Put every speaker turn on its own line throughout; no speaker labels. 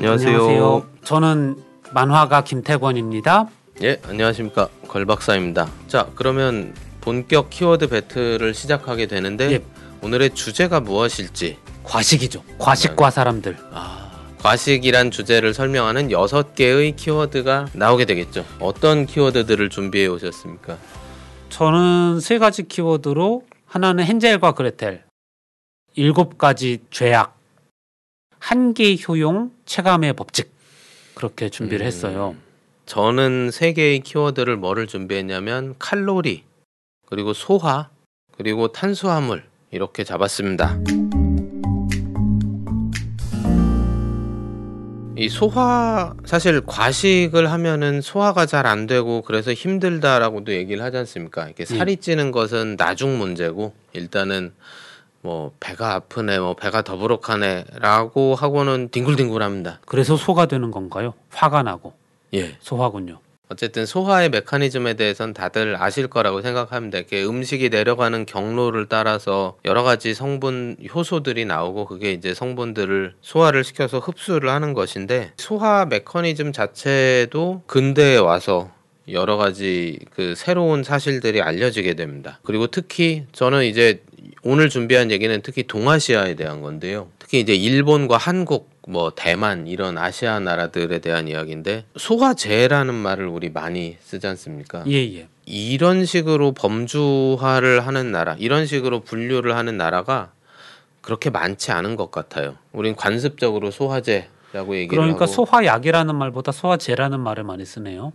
안녕하세요.
저는 만화가 김태권입니다.
예, 안녕하십니까. 걸 박사입니다. 자, 그러면 본격 키워드 배틀을 시작하게 되는데
예.
오늘의 주제가 무엇일지
과식이죠. 과식과 사람들.
아, 과식이란 주제를 설명하는 여섯 개의 키워드가 나오게 되겠죠. 어떤 키워드들을 준비해 오셨습니까?
저는 세 가지 키워드로 하나는 헨젤과 그레텔, 일곱 가지 죄악, 한계 효용, 체감의 법칙 그렇게 준비를
음.
했어요.
저는 세 개의 키워드를 뭐를 준비했냐면 칼로리, 그리고 소화, 그리고 탄수화물 이렇게 잡았습니다. 이 소화 사실 과식을 하면은 소화가 잘 안 되고 그래서 힘들다라고도 얘기를 하지 않습니까? 이렇게 살이 찌는 것은 나중 문제고 일단은 뭐 배가 아프네, 뭐 배가 더부룩하네라고 하고는 뒹굴뒹굴합니다.
그래서 소가 되는 건가요? 화가 나고
예.
소화군요.
어쨌든 소화의 메커니즘에 대해서는 다들 아실 거라고 생각합니다. 이렇게 음식이 내려가는 경로를 따라서 여러 가지 성분 효소들이 나오고 그게 이제 성분들을 소화를 시켜서 흡수를 하는 것인데 소화 메커니즘 자체도 근대에 와서 여러 가지 그 새로운 사실들이 알려지게 됩니다. 그리고 특히 저는 이제 오늘 준비한 얘기는 특히 동아시아에 대한 건데요. 특히 이제 일본과 한국, 뭐 대만 이런 아시아 나라들에 대한 이야기인데 소화제라는 말을 우리 많이 쓰지 않습니까?
예 예.
이런 식으로 범주화를 하는 나라, 이런 식으로 분류를 하는 나라가 그렇게 많지 않은 것 같아요. 우린 관습적으로 소화제 라고 얘기를
그러니까
하고
소화약이라는 말보다 소화제라는 말을 많이 쓰네요.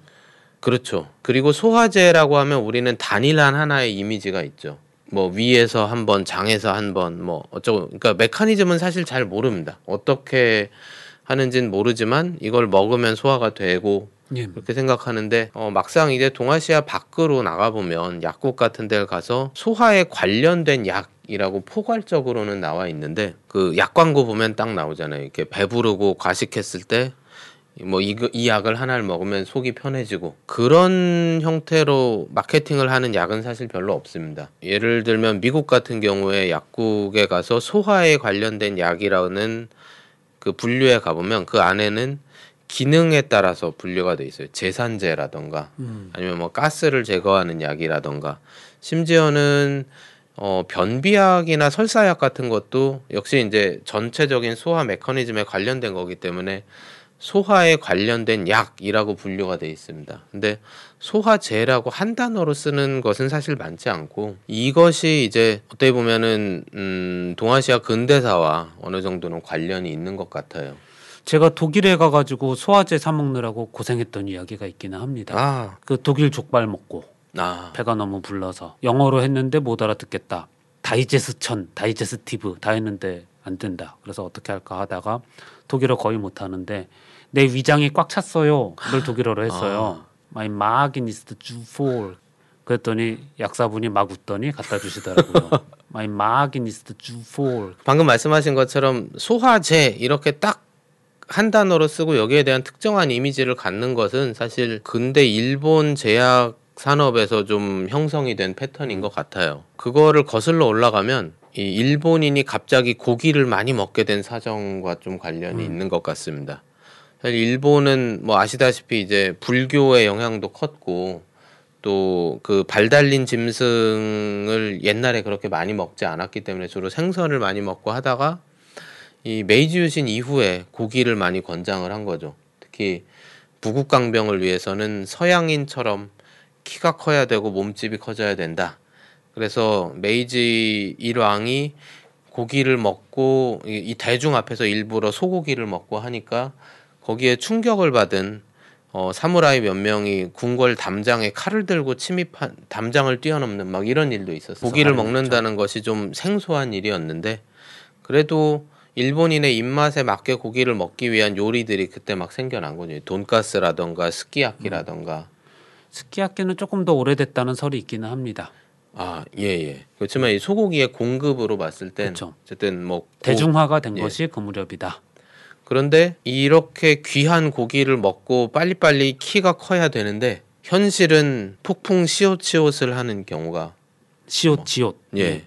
그렇죠. 그리고 소화제라고 하면 우리는 단일한 하나의 이미지가 있죠. 뭐 위에서 한 번, 장에서 한 번, 뭐 어쩌고. 그러니까 메커니즘은 사실 잘 모릅니다. 어떻게 하는지는 모르지만 이걸 먹으면 소화가 되고
예.
그렇게 생각하는데 어, 막상 이제 동아시아 밖으로 나가 보면 약국 같은 데를 가서 소화에 관련된 약이라고 포괄적으로는 나와 있는데 그 약 광고 보면 딱 나오잖아요. 이렇게 배부르고 과식했을 때 뭐 이 이 약을 하나를 먹으면 속이 편해지고 그런 형태로 마케팅을 하는 약은 사실 별로 없습니다. 예를 들면 미국 같은 경우에 약국에 가서 소화에 관련된 약이라는 그 분류에 가보면 그 안에는 기능에 따라서 분류가 돼 있어요. 제산제라던가
음.
아니면 뭐 가스를 제거하는 약이라던가 심지어는 어 변비약이나 설사약 같은 것도 역시 이제 전체적인 소화 메커니즘에 관련된 거기 때문에 소화에 관련된 약이라고 분류가 돼 있습니다. 근데 소화제라고 한 단어로 쓰는 것은 사실 많지 않고 이것이 이제 어떻게 보면은 음 동아시아 근대사와 어느 정도는 관련이 있는 것 같아요.
제가 독일에 가가지고 소화제 사 먹느라고 고생했던 이야기가 있기는 합니다.
아,
그 독일 족발 먹고
아,
배가 너무 불러서 영어로 했는데 못 알아듣겠다. 다이제스천, 다이제스티브 다 했는데 안 된다. 그래서 어떻게 할까 하다가 독일어 거의 못 하는데 내 위장이 꽉 찼어요. 그걸 독일어로 했어요. My magen ist zu voll. 그랬더니 약사분이 막 웃더니 갖다 주시더라고요. Ist zu voll.
방금 말씀하신 것처럼 소화제 이렇게 딱 한 단어로 쓰고 여기에 대한 특정한 이미지를 갖는 것은 사실 근대 일본 제약 산업에서 좀 형성이 된 패턴인 것 같아요. 그거를 거슬러 올라가면 이 일본인이 갑자기 고기를 많이 먹게 된 사정과 좀 관련이 있는 것 같습니다. 사실 일본은 뭐 아시다시피 이제 불교의 영향도 컸고 또 그 발 달린 짐승을 옛날에 그렇게 많이 먹지 않았기 때문에 주로 생선을 많이 먹고 하다가 이 메이지 유신 이후에 고기를 많이 권장을 한 거죠. 특히 부국강병을 위해서는 서양인처럼 키가 커야 되고 몸집이 커져야 된다. 그래서 메이지 일왕이 고기를 먹고 이, 이 대중 앞에서 일부러 소고기를 먹고 하니까 거기에 충격을 받은 어, 사무라이 몇 명이 궁궐 담장에 칼을 들고 침입한 담장을 뛰어넘는 막 이런 일도 있었어요. 고기를. 먹는다는 것이 좀 생소한 일이었는데 그래도 일본인의 입맛에 맞게 고기를 먹기 위한 요리들이 그때 막 생겨난 거죠. 돈가스라던가 스키야키라던가.
스키야키는 조금 더 오래됐다는 설이 있기는 합니다.
아, 예, 예. 그렇지만 이 소고기의 공급으로 봤을 땐
그쵸.
어쨌든 뭐 고-
대중화가 된
예.
것이 그 무렵이다.
그런데 이렇게 귀한 고기를 먹고 빨리빨리 키가 커야 되는데 현실은 폭풍 시옷시옷을 하는 경우가
시옷 지옷.
예.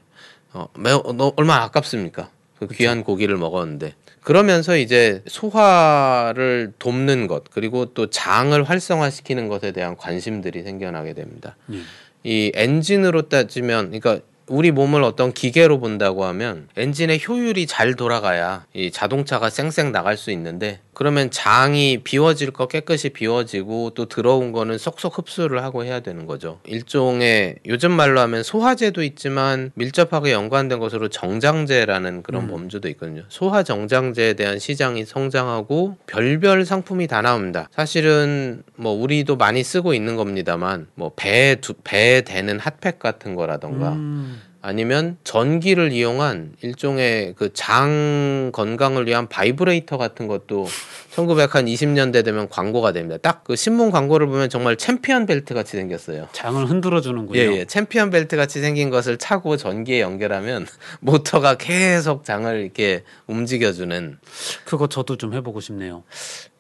어, 매우 너 얼마나 아깝습니까? 그 귀한 고기를 먹었는데 그러면서 이제 소화를 돕는 것 그리고 또 장을 활성화시키는 것에 대한 관심들이 생겨나게 됩니다.
예.
이 엔진으로 따지면 그러니까 우리 몸을 어떤 기계로 본다고 하면 엔진의 효율이 잘 돌아가야 이 자동차가 쌩쌩 나갈 수 있는데 그러면 장이 비워질 거 깨끗이 비워지고 또 들어온 거는 쏙쏙 흡수를 하고 해야 되는 거죠. 일종의 요즘 말로 하면 소화제도 있지만 밀접하게 연관된 것으로 정장제라는 그런
음.
범주도 있거든요. 소화 정장제에 대한 시장이 성장하고 별별 상품이 다 나옵니다. 사실은 뭐 우리도 많이 쓰고 있는 겁니다만 뭐 배에 두- 배에 대는 핫팩 같은 거라던가
음.
아니면 전기를 이용한 일종의 그 장 건강을 위한 바이브레이터 같은 것도 1920년대 되면 광고가 됩니다. 딱 그 신문 광고를 보면 정말 챔피언 벨트 같이 생겼어요.
장을 흔들어 주는군요.
예, 예. 챔피언 벨트 같이 생긴 것을 차고 전기에 연결하면 모터가 계속 장을 이렇게 움직여 주는
그거 저도 좀 해 보고 싶네요.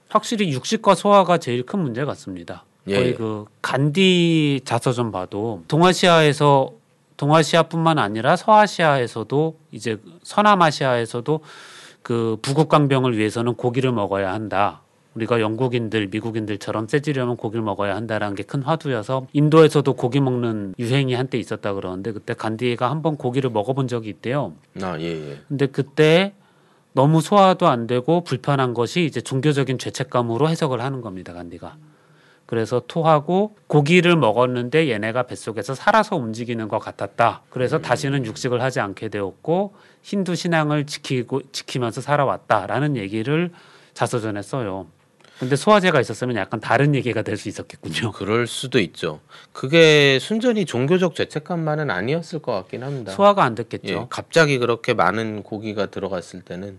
확실히 육식과 소화가 제일 큰 문제 같습니다.
예,
거의
예.
그 간디 자서전 봐도 동아시아에서 동아시아뿐만 아니라 서아시아에서도 이제 서남아시아에서도 그 부국강병을 위해서는 고기를 먹어야 한다. 우리가 영국인들, 미국인들처럼 세지려면 고기를 먹어야 한다라는 게 큰 화두여서 인도에서도 고기 먹는 유행이 한때 있었다 그러는데 그때 간디가 한번 고기를 먹어본 적이 있대요.
아, 예, 예.
근데 그때 너무 소화도 안 되고 불편한 것이 이제 종교적인 죄책감으로 해석을 하는 겁니다. 간디가. 그래서 토하고 고기를 먹었는데 얘네가 뱃속에서 살아서 움직이는 것 같았다. 그래서 다시는 육식을 하지 않게 되었고 힌두 신앙을 지키고 지키면서 살아왔다라는 얘기를 자서전에 써요. 근데 소화제가 있었으면 약간 다른 얘기가 될 수 있었겠군요.
그럴 수도 있죠. 그게 순전히 종교적 죄책감만은 아니었을 것 같긴 합니다.
소화가 안
예,
됐겠죠.
갑자기 그렇게 많은 고기가 들어갔을 때는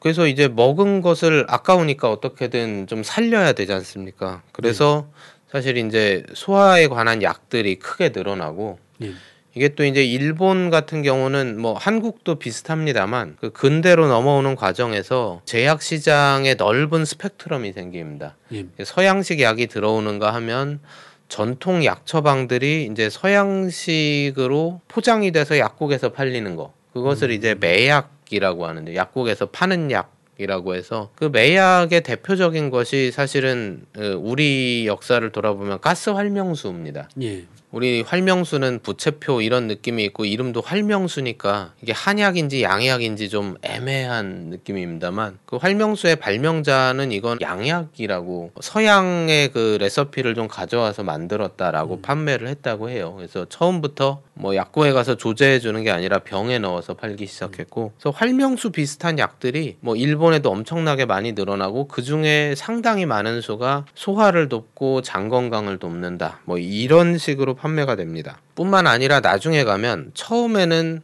그래서 이제 먹은 것을 아까우니까 어떻게든 좀 살려야 되지 않습니까? 그래서 사실 이제 소화에 관한 약들이 크게 늘어나고
예.
이게 또 이제 일본 같은 경우는 뭐 한국도 비슷합니다만 그 근대로 넘어오는 과정에서 제약 시장에 넓은 스펙트럼이 생깁니다.
예.
서양식 약이 들어오는가 하면 전통 약 처방들이 이제 서양식으로 포장이 돼서 약국에서 팔리는 거 그것을 이제 매약이라고 하는데 약국에서 파는 약 이라고 해서 그 매약의 대표적인 것이 사실은 어, 우리 역사를 돌아보면 가스 활명수입니다.
예.
우리 활명수는 부채표 이런 느낌이 있고 이름도 활명수니까 이게 한약인지 양약인지 좀 애매한 느낌입니다만 그 활명수의 발명자는 이건 양약이라고 서양의 그 레시피를 좀 가져와서 만들었다라고 판매를 했다고 해요. 그래서 처음부터 뭐 약국에 가서 조제해 주는 게 아니라 병에 넣어서 팔기 시작했고 그래서 활명수 비슷한 약들이 뭐 일본에도 엄청나게 많이 늘어나고 그 중에 상당히 많은 수가 소화를 돕고 장 건강을 돕는다. 뭐 이런 식으로 판매가 됩니다. 뿐만 아니라 나중에 가면 처음에는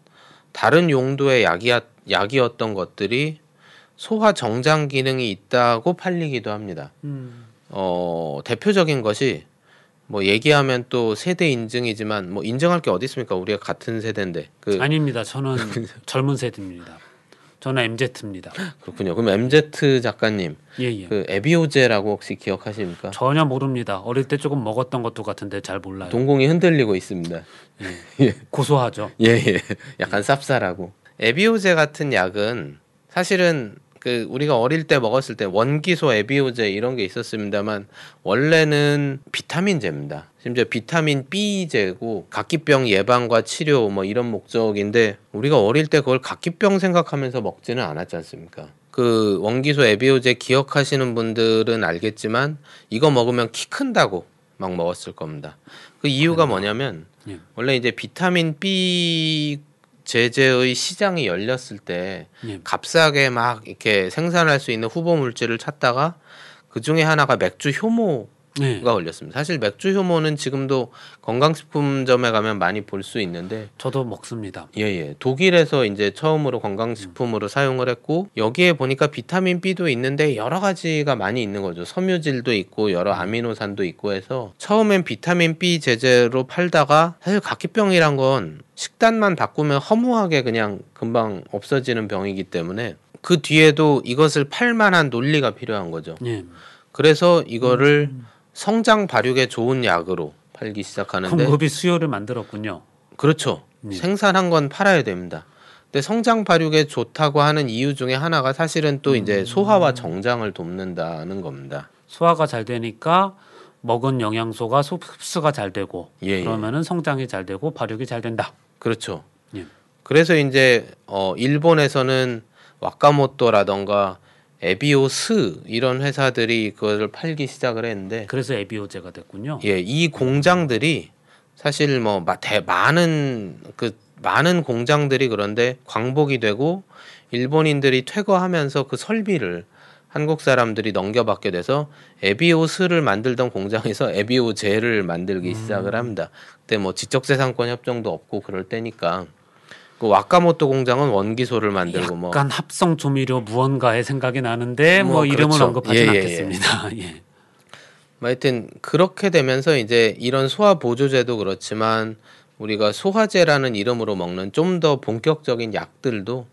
다른 용도의 약이야, 약이었던 것들이 소화 정장 기능이 있다고 팔리기도 합니다.
음.
어, 대표적인 것이 뭐 얘기하면 또 세대 인증이지만 뭐 인정할 게 어디 있습니까? 우리가 같은 세대인데. 그
아닙니다. 저는 젊은 세대입니다. 저는 MZ입니다.
그렇군요. 그럼 MZ 작가님
예, 예.
그 에비오제라고 혹시 기억하십니까?
전혀 모릅니다. 어릴 때 조금 먹었던 것도 같은데 잘 몰라요.
동공이 흔들리고 있습니다.
고소하죠.
예, 예. 약간 쌉쌀하고. 에비오제 같은 약은 사실은 그 우리가 어릴 때 먹었을 때 원기소 에비오제 이런 게 있었습니다만 원래는 비타민제입니다. 심지어 비타민 B제고 각기병 예방과 치료 뭐 이런 목적인데 우리가 어릴 때 그걸 각기병 생각하면서 먹지는 않았지 않습니까? 그 원기소 에비오제 기억하시는 분들은 알겠지만 이거 먹으면 키 큰다고 막 먹었을 겁니다. 그 이유가 뭐냐면
예.
원래 이제 비타민 B 제제의 시장이 열렸을 때
예.
값싸게 막 이렇게 생산할 수 있는 후보 물질을 찾다가 그 중에 하나가 맥주 효모가
네.
걸렸습니다. 사실 맥주 효모는 지금도 건강식품점에 가면 많이 볼 수 있는데
저도 먹습니다.
예예 독일에서 이제 처음으로 건강식품으로 사용을 했고 여기에 보니까 비타민 B도 있는데 여러 가지가 많이 있는 거죠 섬유질도 있고 여러 아미노산도 있고 해서 처음엔 비타민 B 제제로 팔다가 사실 각기병이란 건 식단만 바꾸면 허무하게 그냥 금방 없어지는 병이기 때문에 그 뒤에도 이것을 팔 만한 논리가 필요한 거죠
예.
그래서 이거를 성장 발육에 좋은 약으로 팔기 시작하는데
공급이 수요를 만들었군요.
그렇죠.
네.
생산한 건 팔아야 됩니다. 근데 성장 발육에 좋다고 하는 이유 중에 하나가 사실은 또
음.
이제 소화와 정장을 돕는다는 겁니다.
소화가 잘 되니까 먹은 영양소가 소- 흡수가 잘 되고
예, 예.
그러면은 성장이 잘 되고 발육이 잘 된다.
그렇죠.
예.
그래서 이제 어 일본에서는 와카모토라던가 에비오스 이런 회사들이 그거를 팔기 시작을 했는데
그래서 에비오제가 됐군요.
예, 이 공장들이 사실 뭐 마- 대, 많은 그 많은 공장들이 그런데 광복이 되고 일본인들이 퇴거하면서 그 설비를 한국 사람들이 넘겨받게 돼서 에비오스를 만들던 공장에서 에비오제를 만들기
음.
시작을 합니다. 그때 뭐 지적재산권 협정도 없고 그럴 때니까 그 와카모토 공장은 원기소를 만들고 뭐
약간 합성 조미료 무언가의 생각이 나는데 뭐,
뭐
이름은
그렇죠.
언급하진
예, 예, 예.
않겠습니다. 예.
뭐 하여튼 그렇게 되면서 이제 이런 소화 보조제도 그렇지만 우리가 소화제라는 이름으로 먹는 좀 더 본격적인 약들도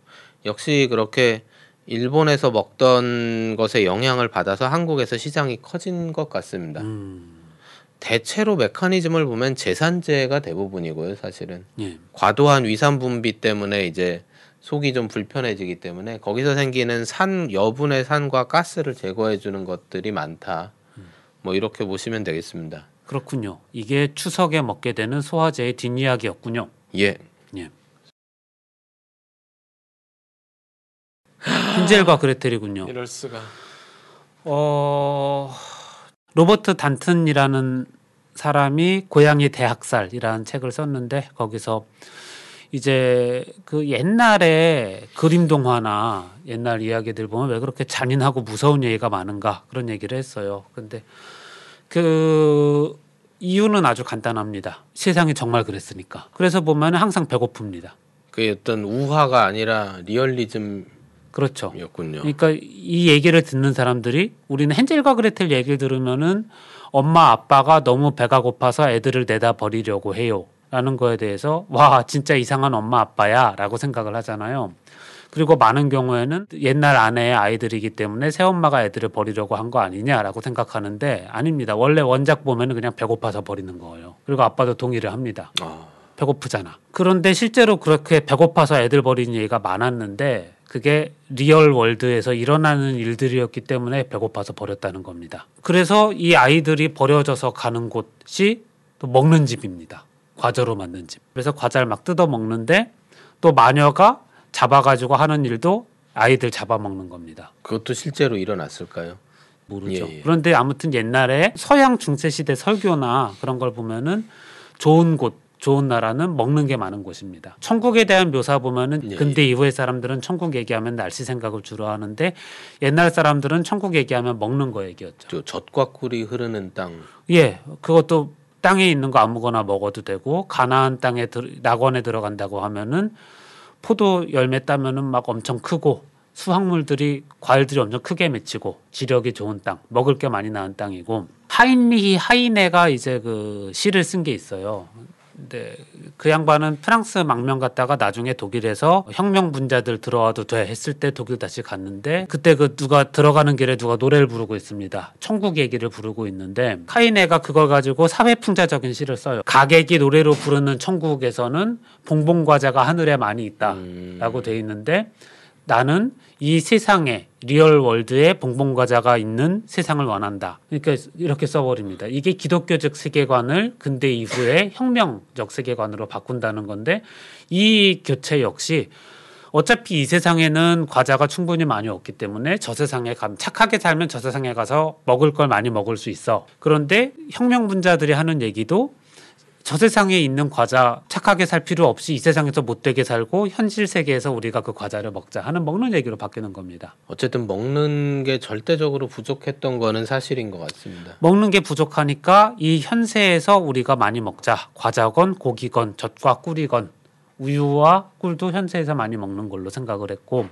역시 그렇게 일본에서 먹던 것에 영향을 받아서 한국에서 시장이 커진 것 같습니다.
음,
대체로 메커니즘을 보면 제산제가 대부분이고요, 사실은.
예.
과도한 위산 분비 때문에 이제 속이 좀 불편해지기 때문에 거기서 생기는 산 여분의 산과 가스를 제거해 주는 것들이 많다. 뭐 이렇게 보시면 되겠습니다.
그렇군요. 이게 추석에 먹게 되는 소화제의 뒷이야기였군요.
예.
예. 헨젤과 그레텔이군요.
이럴 수가.
어 로버트 단튼이라는 사람이 고양이 대학살이라는 책을 썼는데 거기서 이제 그 옛날에 그림 동화나 옛날 이야기들 보면 왜 그렇게 잔인하고 무서운 얘기가 많은가 그런 얘기를 했어요. 근데 그 이유는 아주 간단합니다. 세상이 정말 그랬으니까. 그래서 보면 항상 배고픕니다.
그 어떤 우화가 아니라 리얼리즘 이었군요.
그렇죠. 그러니까 이 얘기를 듣는 사람들이 우리는 헨젤과 그레텔 얘기를 들으면은 엄마 아빠가 너무 배가 고파서 애들을 내다 버리려고 해요. 라는 거에 대해서 와 진짜 이상한 엄마 아빠야 라고 생각을 하잖아요. 그리고 많은 경우에는 옛날 아내의 아이들이기 때문에 새엄마가 애들을 버리려고 한 거 아니냐라고 생각하는데 아닙니다. 원래 원작 보면은 그냥 배고파서 버리는 거예요. 그리고 아빠도 동의를 합니다.
아,
배고프잖아. 그런데 실제로 그렇게 배고파서 애들 버리는 얘기가 많았는데 그게 real world에서 일어나는 일들이었기 때문에 배고파서 버렸다는 겁니다. 그래서 이 아이들이 버려져서 가는 곳이 또 먹는 집입니다. 과자로 만든 집. 그래서 과자를 막 뜯어 먹는데 또 마녀가 잡아가지고 하는 일도 아이들 잡아먹는 겁니다.
그것도 실제로 일어났을까요?
모르죠.
예, 예.
그런데 아무튼 옛날에 서양 중세 시대 설교나 그런 걸 보면은 좋은 곳, 좋은 나라는 먹는 게 많은 곳입니다. 천국에 대한 묘사 보면은
예,
근대 이후의 사람들은 천국 얘기하면 날씨 생각을 주로 하는데 옛날 사람들은 천국 얘기하면 먹는 거 얘기였죠.
저 젖과 꿀이 흐르는 땅.
예, 그것도 땅에 있는 거 아무거나 먹어도 되고 가나안 땅에 들, 낙원에 들어간다고 하면은 포도 열매 따면은 막 엄청 크고 수확물들이 과일들이 엄청 크게 맺히고 지력이 좋은 땅, 먹을 게 많이 나는 땅이고 하인리히 하이네가 이제 그 시를 쓴 게 있어요. 근데 그 양반은 프랑스 망명 갔다가 나중에 독일에서 혁명 분자들 들어와도 돼 했을 때 독일 다시 갔는데 그때 그 누가 들어가는 길에 누가 노래를 부르고 있습니다. 천국 얘기를 부르고 있는데 카이네가 그걸 가지고 사회풍자적인 시를 써요. 가객이 노래로 부르는 천국에서는 봉봉 과자가 하늘에 많이 있다.
음,
라고 돼 있는데 나는 이 세상에 real world에 봉봉 과자가 있는 세상을 원한다. 그러니까 이렇게 써버립니다. 이게 기독교적 세계관을 근대 이후에 혁명적 세계관으로 바꾼다는 건데 이 교체 역시 어차피 이 세상에는 과자가 충분히 많이 없기 때문에 저 세상에 가면 착하게 살면 저 세상에 가서 먹을 걸 많이 먹을 수 있어. 그런데 혁명 분자들이 하는 얘기도 저 세상에 있는 과자 착하게 살 필요 없이 이 세상에서 못되게 살고 현실 세계에서 우리가 그 과자를 먹자 하는 먹는 얘기로 바뀌는 겁니다.
어쨌든 먹는 게 절대적으로 부족했던 거는 사실인 것 같습니다.
먹는 게 부족하니까 이 현세에서 우리가 많이 먹자. 과자건 고기건 젖과 꿀이건 우유와 꿀도 현세에서 많이 먹는 걸로 생각을 했고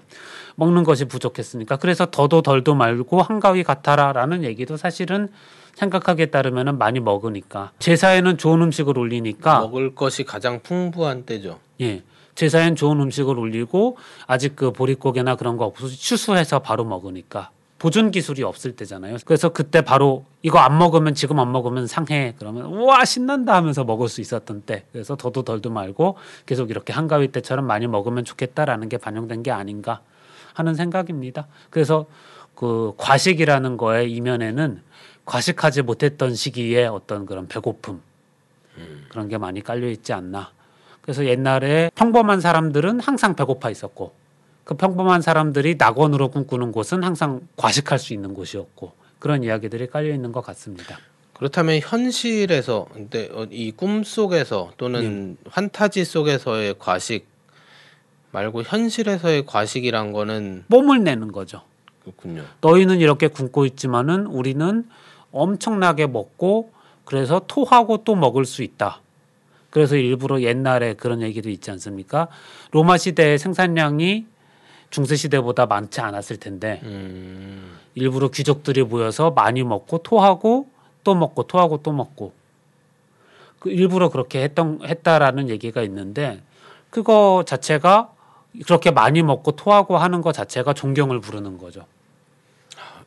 먹는 것이 부족했으니까 그래서 더도 덜도 말고 한가위 같아라라는 얘기도 사실은 생각하기에 따르면 많이 먹으니까 제사에는 좋은 음식을 올리니까
먹을 것이 가장 풍부한 때죠.
예. 제사엔 좋은 음식을 올리고 아직 그 보릿고개나 그런 거 없어서 추수해서 바로 먹으니까 보존 기술이 없을 때잖아요. 그래서 그때 바로 이거 안 먹으면 지금 안 먹으면 상해. 그러면 우와 신난다 하면서 먹을 수 있었던 때. 그래서 더도 덜도 말고 계속 이렇게 한가위 때처럼 많이 먹으면 좋겠다라는 게 반영된 게 아닌가 하는 생각입니다. 그래서 그 과식이라는 거의 이면에는 과식하지 못했던 시기에 어떤 그런 배고픔 그런 게 많이 깔려 있지 않나. 그래서 옛날에 평범한 사람들은 항상 배고파 있었고 그 평범한 사람들이 낙원으로 꿈꾸는 곳은 항상 과식할 수 있는 곳이었고 그런 이야기들이 깔려 있는 것 같습니다.
그렇다면 현실에서 근데 어, 이꿈 속에서 또는 환타지 속에서의 과식 말고 현실에서의 과식이란 거는
뽐을 내는 거죠.
그렇군요.
너희는 이렇게 굶고 있지만은 우리는 엄청나게 먹고 그래서 토하고 또 먹을 수 있다. 그래서 일부러 옛날에 그런 얘기도 있지 않습니까? 로마 시대의 생산량이 중세 시대보다 많지 않았을 텐데
음,
일부러 귀족들이 모여서 많이 먹고 토하고 또 먹고 토하고 또 먹고 그 일부러 그렇게 했던 했다라는 얘기가 있는데 그거 자체가 그렇게 많이 먹고 토하고 하는 것 자체가 존경을 부르는 거죠.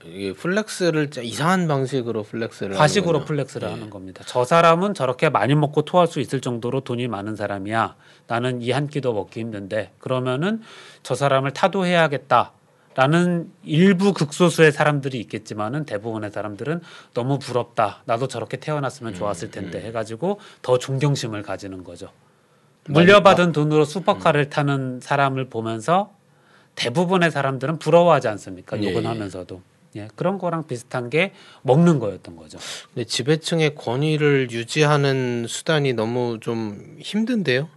이게 flex를 짜- 이상한 방식으로 flex를
과식으로. flex를
예.
하는 겁니다. 저 사람은 저렇게 많이 먹고 토할 수 있을 정도로 돈이 많은 사람이야. 나는 이 한 끼도 먹기 힘든데 그러면은 저 사람을 타도해야겠다 라는 일부 극소수의 사람들이 있겠지만은 대부분의 사람들은 너무 부럽다. 나도 저렇게 태어났으면 좋았을
음,
텐데 해가지고 더 존경심을 가지는 거죠. 물려받은 돈으로 슈퍼카를 타는 사람을 보면서 대부분의 사람들은 부러워하지 않습니까?
예,
욕은
예.
하면서도. 예, 그런 거랑 비슷한 게 먹는 거였던 거죠.
근데 지배층의 권위를 유지하는 수단이 너무 좀 힘든데요.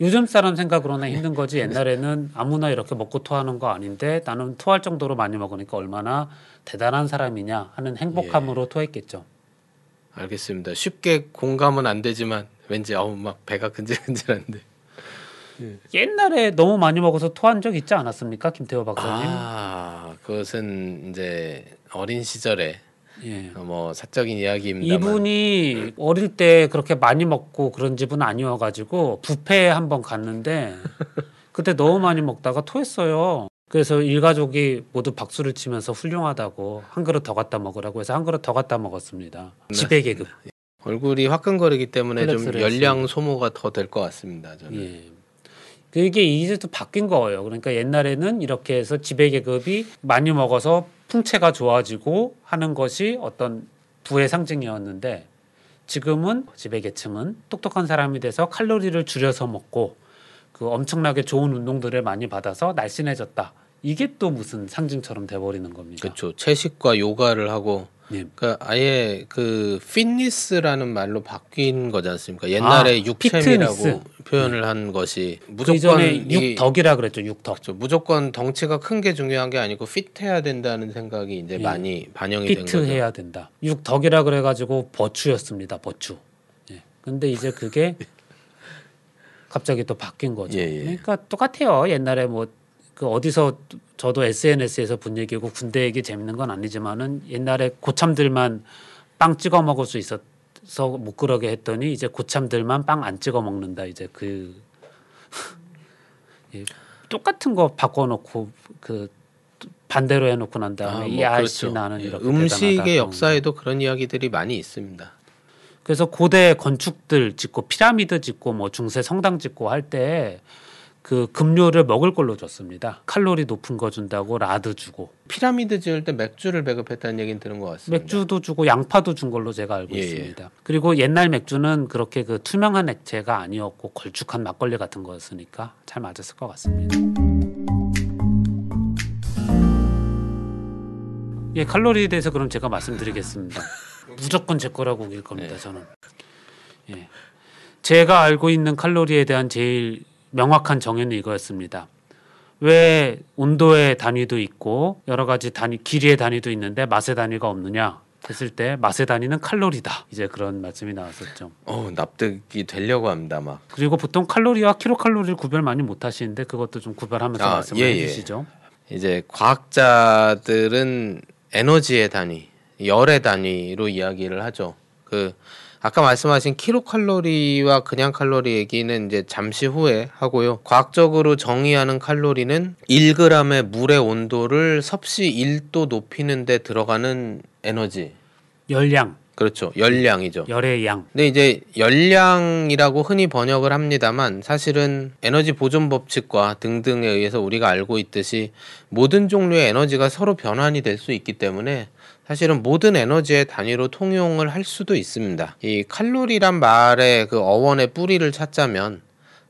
요즘 사람 생각으로는 힘든 거지 옛날에는 아무나 이렇게 먹고 토하는 거 아닌데 나는 토할 정도로 많이 먹으니까 얼마나 대단한 사람이냐 하는 행복함으로 토했겠죠.
알겠습니다. 쉽게 공감은 안 되지만 왠지 아우 막 배가 근질근질한데.
옛날에 너무 많이 먹어서 토한 적 있지 않았습니까, 김태호 박사님?
아, 그것은 이제 어린 시절에
예.
어, 뭐 사적인 이야기입니다만.
이분이 어릴 때 그렇게 많이 먹고 그런 집은 아니어가지고 뷔페에 한번 갔는데 그때 너무 많이 먹다가 토했어요. 그래서 일가족이 모두 박수를 치면서 훌륭하다고 한 그릇 더 갖다 먹으라고 해서 한 그릇 더 갖다 먹었습니다.
네.
지배 계급.
얼굴이 화끈거리기 때문에 좀 열량 소모가 더 될 것 같습니다. 저는.
예. 그게 이제 또 바뀐 거예요. 그러니까 옛날에는 이렇게 해서 지배 계급이 많이 먹어서 풍채가 좋아지고 하는 것이 어떤 부의 상징이었는데 지금은 지배 계층은 똑똑한 사람이 돼서 칼로리를 줄여서 먹고 그 엄청나게 좋은 운동들을 많이 받아서 날씬해졌다. 이게 또 무슨 상징처럼 돼버리는 겁니다.
그렇죠. 채식과 요가를 하고
예.
그러니까 아예 그 피트니스라는 말로 바뀐 거지 않습니까? 옛날에
아,
육챔이라고
피트니스.
표현을 한 것이
그
무조건
이전에
이-
육덕이라 그랬죠. 육덕.
그렇죠. 무조건 덩치가 큰 게 중요한 게 아니고 핏해야 된다는 생각이 이제
예.
많이 반영이 된 거죠.
피트해야 된다. 육덕이라 그래가지고 버추였습니다. 버추. 예. 근데 이제 그게 갑자기 또 바뀐 거죠.
예, 예.
그러니까 똑같아요. 옛날에 뭐 그 어디서 저도 SNS에서 본 얘기고 군대 얘기 재밌는 건 아니지만은 옛날에 고참들만 빵 찍어 먹을 수 있어서 못 그러게 했더니 이제 고참들만 빵 안 찍어 먹는다. 이제 그 예. 똑같은 거 바꿔놓고 그 반대로 해놓고 난 다음에
아, 이뭐
아이씨
그렇죠.
나는
예,
이렇게
음식의
대단하다.
역사에도 그런 이야기들이 많이 있습니다.
그래서 고대 건축들 짓고 피라미드 짓고 뭐 중세 성당 짓고 할 때 그 급료를 먹을 걸로 줬습니다. 칼로리 높은 거 준다고 라드 주고
피라미드 지을 때 맥주를 배급했다는 얘기는 들은 것 같습니다.
맥주도 주고 양파도 준 걸로 제가 알고
예, 예.
있습니다. 그리고 옛날 맥주는 그렇게 그 투명한 액체가 아니었고 걸쭉한 막걸리 같은 거였으니까 잘 맞았을 것 같습니다. 예, 칼로리에 대해서 그럼 제가 말씀드리겠습니다. 무조건 제 거라고 일 겁니다. 저는. 예. 제가 알고 있는 칼로리에 대한 제일 명확한 정의는 이거였습니다. 왜 온도의 단위도 있고 여러 가지 단위 길이의 단위도 있는데 맛의 단위가 없느냐 했을 때 맛의 단위는 칼로리다. 이제 그런 말씀이 나왔었죠.
어, 납득이 되려고 합니다, 막.
그리고 보통 칼로리와 킬로칼로리를 구별 많이 못 하시는데 그것도 좀 구별하면서
아,
말씀을
예,
해
예.
주시죠.
이제 과학자들은 에너지의 단위, 열의 단위로 이야기를 하죠. 그 아까 말씀하신 킬로칼로리와 그냥 칼로리 얘기는 이제 잠시 후에 하고요. 과학적으로 정의하는 칼로리는 1g의 물의 온도를 섭씨 1도 높이는 데 들어가는 에너지.
열량,
그렇죠. 열량이죠.
열의 양.
근데 이제 열량이라고 흔히 번역을 합니다만 사실은 에너지 보존 법칙과 등등에 의해서 우리가 알고 있듯이 모든 종류의 에너지가 서로 변환이 될 수 있기 때문에 사실은 모든 에너지의 단위로 통용을 할 수도 있습니다. 이 칼로리란 말의 그 어원의 뿌리를 찾자면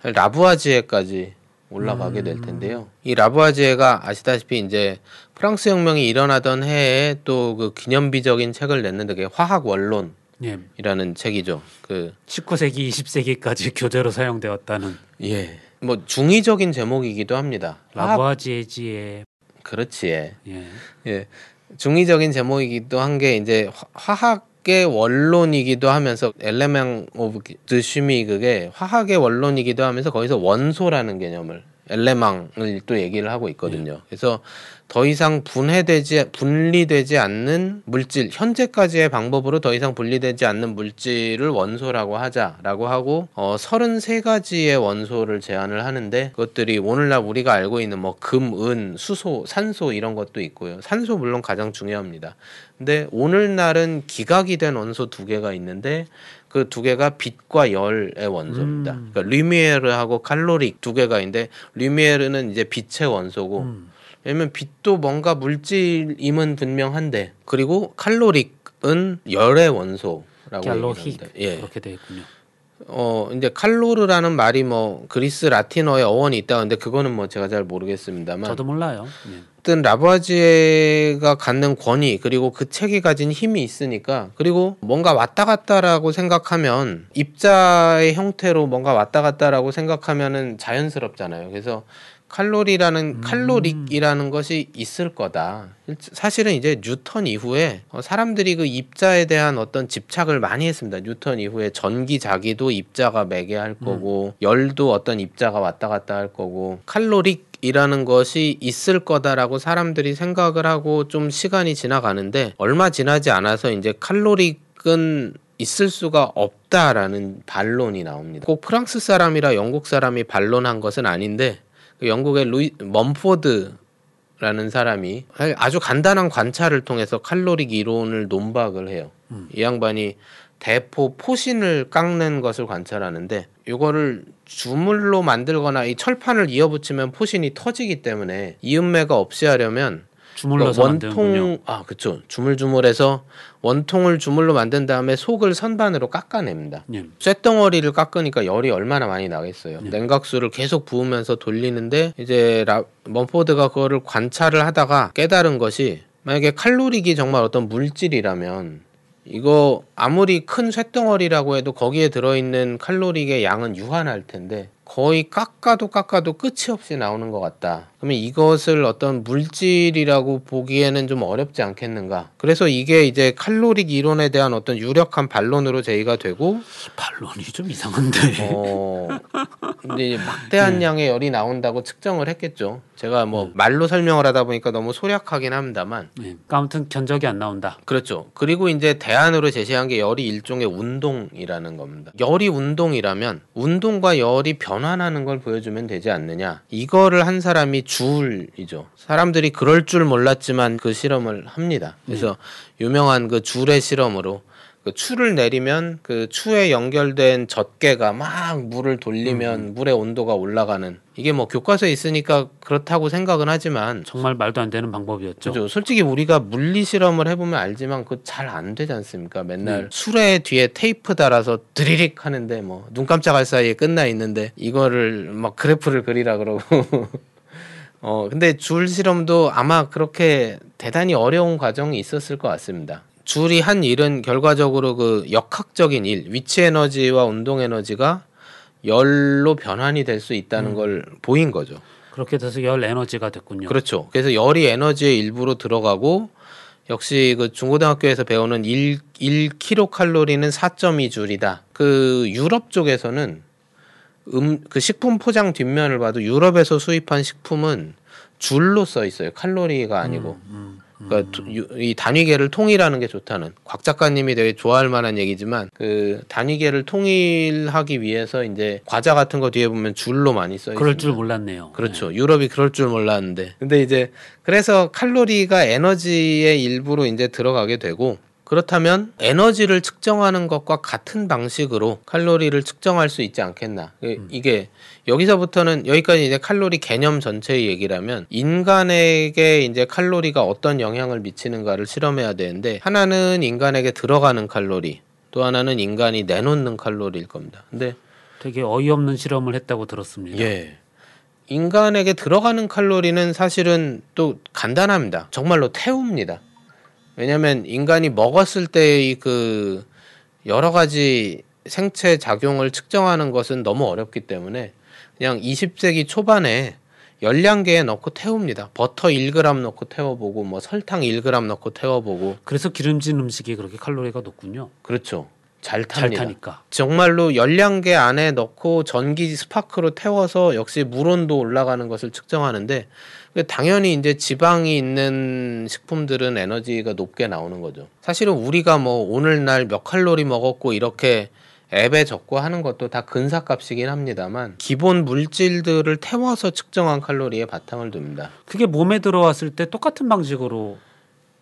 라부아지에까지 올라가게 될 텐데요. 이 라부아지에가 아시다시피 이제 프랑스 혁명이 일어나던 해에 또 그 기념비적인 책을 냈는데 그게 화학 원론이라는
예.
책이죠. 그
19세기, 20세기까지 교재로 사용되었다는
예. 뭐 중의적인 제목이기도 합니다.
라부아지에의
그렇지. 예.
예.
예. 중의적인 제목이기도 한 게 이제 화- 화학의 원론이기도 하면서 éléments of de chimie 그게 화학의 원론이기도 하면서 거기서 원소라는 개념을 élément을 또 얘기를 하고 있거든요. 그래서 더 이상 분해되지 분리되지 않는 물질 현재까지의 방법으로 더 이상 분리되지 않는 물질을 원소라고 하자라고 하고 어 33가지의 원소를 제안을 하는데 그것들이 오늘날 우리가 알고 있는 뭐 금, 은, 수소, 산소 이런 것도 있고요. 산소 물론 가장 중요합니다. 근데 오늘날은 기각이 된 원소 두 개가 있는데 그 두 개가 빛과 열의 원소입니다.
음.
그러니까 류미에르하고 칼로릭 두 개가 있는데 류미에르는 이제 빛의 원소고
음.
왜냐면 빛도 뭔가 물질임은 분명한데 그리고 칼로릭은 열의 원소라고 얘기합니다. 예.
그렇게 되어 있군요.
어 이제 칼로르라는 말이 뭐 그리스 라틴어의 어원이 있다 근데 그거는 뭐 제가 잘 모르겠습니다만
저도 몰라요. 예.
어떤 라부아지에가 갖는 권위 그리고 그 책이 가진 힘이 있으니까 그리고 뭔가 왔다 갔다라고 생각하면 입자의 형태로 뭔가 왔다 갔다라고 생각하면은 자연스럽잖아요. 그래서 칼로리라는 칼로릭이라는 것이 있을 거다. 사실은 이제 뉴턴 이후에 어, 사람들이 그 입자에 대한 어떤 집착을 많이 했습니다. 뉴턴 이후에 전기 자기도 입자가 매게 할 거고 열도 어떤 입자가 왔다 갔다 할 거고 칼로릭 이라는 것이 있을 거다라고 사람들이 생각을 하고 좀 시간이 지나가는데 얼마 지나지 않아서 이제 칼로릭은 있을 수가 없다라는 반론이 나옵니다. 꼭 프랑스 사람이라 영국 사람이 반론한 것은 아닌데 그 영국의 루이 먼포드라는 사람이 아주 간단한 관찰을 통해서 칼로릭 이론을 논박을 해요. 이 양반이 대포 포신을 깎는 것을 관찰하는데 이거를 주물로 만들거나 이 철판을 이어붙이면 포신이 터지기 때문에 이음매가 없이 하려면
주물러서
그러니까
만드는군요.
원통 아 그쵸 주물주물해서 원통을 주물로 만든 다음에 속을 선반으로 깎아냅니다.
예.
쇳덩어리를 깎으니까 열이 얼마나 많이 나겠어요.
네.
냉각수를 계속 부으면서 돌리는데 이제 라, 먼포드가 그거를 관찰을 하다가 깨달은 것이 만약에 칼로릭이 정말 어떤 물질이라면 이거 아무리 큰 쇳덩어리라고 해도 거기에 들어있는 칼로릭의 양은 유한할 텐데 거의 깎아도 깎아도 끝이 없이 나오는 것 같다. 그러면 이것을 어떤 물질이라고 보기에는 좀 어렵지 않겠는가. 그래서 이게 이제 칼로릭 이론에 대한 어떤 유력한 반론으로 제기가 되고
반론이 좀 이상한데.
어, 근데 막대한
네.
양의 열이 나온다고 측정을 했겠죠. 제가 뭐 말로 설명을 하다 보니까 너무 소략하긴 합니다만.
예. 그러니까 아무튼 견적이 안 나온다.
그렇죠. 그리고 이제 대안으로 제시한 게 열이 일종의 운동이라는 겁니다. 열이 운동이라면 운동과 열이 변환하는 걸 보여주면 되지 않느냐. 이거를 한 사람이 줄이죠. 사람들이 그럴 줄 몰랐지만 그 실험을 합니다. 그래서 유명한 그 줄의 실험으로 그 추를 내리면 그 추에 연결된 젖개가 막 물을 돌리면 물의 온도가 올라가는 이게 뭐 교과서에 있으니까 그렇다고 생각은 하지만
정말 말도 안 되는 방법이었죠.
그죠. 솔직히 우리가 물리 실험을 해보면 알지만 그 잘 안 되지 않습니까? 맨날
네.
수레 뒤에 테이프 달아서 드리릭 하는데 뭐 눈 깜짝할 사이에 끝나 있는데 이거를 막 그래프를 그리라 그러고 어 근데 줄 실험도 아마 그렇게 대단히 어려운 과정이 있었을 것 같습니다. 줄이 한 일은 결과적으로 그 역학적인 일, 위치 에너지와 운동 에너지가 열로 변환이 될 수 있다는 걸 보인 거죠.
그렇게 돼서 열 에너지가 됐군요.
그렇죠. 그래서 열이 에너지의 일부로 들어가고 역시 그 중고등학교에서 배우는 1, 1kcal는 4.2 줄이다. 그 유럽 쪽에서는 음, 그 식품 포장 뒷면을 봐도 유럽에서 수입한 식품은 줄로 써 있어요. 칼로리가 아니고.
음,
그러니까 두- 유- 이 단위계를 통일하는 게 좋다는 곽 작가님이 되게 좋아할 만한 얘기지만 그 단위계를 통일하기 위해서 이제 과자 같은 거 뒤에 보면 줄로 많이 써 있습니다.
그럴 줄 몰랐네요.
그렇죠. 유럽이 그럴 줄 몰랐는데. 근데 이제 그래서 칼로리가 에너지의 일부로 이제 들어가게 되고 그렇다면 에너지를 측정하는 것과 같은 방식으로 칼로리를 측정할 수 있지 않겠나. 이- 이게 여기서부터는 여기까지 이제 칼로리 개념 전체의 얘기라면 인간에게 이제 칼로리가 어떤 영향을 미치는가를 실험해야 되는데 하나는 인간에게 들어가는 칼로리 또 하나는 인간이 내놓는 칼로리일 겁니다. 근데
되게 어이없는 실험을 했다고 들었습니다.
예. 인간에게 들어가는 칼로리는 사실은 또 간단합니다. 정말로 태웁니다. 왜냐하면 인간이 먹었을 때의 그 여러 가지 생체 작용을 측정하는 것은 너무 어렵기 때문에 그냥 20세기 초반에 열량계에 넣고 태웁니다. 버터 1g 넣고 태워보고 뭐 설탕 1g 넣고 태워보고
그래서 기름진 음식이 그렇게 칼로리가 높군요.
그렇죠.
잘잘
탑니다.
타니까.
정말로 열량계 안에 넣고 전기 스파크로 태워서 역시 물 온도 올라가는 것을 측정하는데 그 당연히 이제 지방이 있는 식품들은 에너지가 높게 나오는 거죠. 사실은 우리가 뭐 오늘날 몇 칼로리 먹었고 이렇게 앱에 적고 하는 것도 다 근사값이긴 합니다만 기본 물질들을 태워서 측정한 칼로리에 바탕을 둡니다.
그게 몸에 들어왔을 때 똑같은 방식으로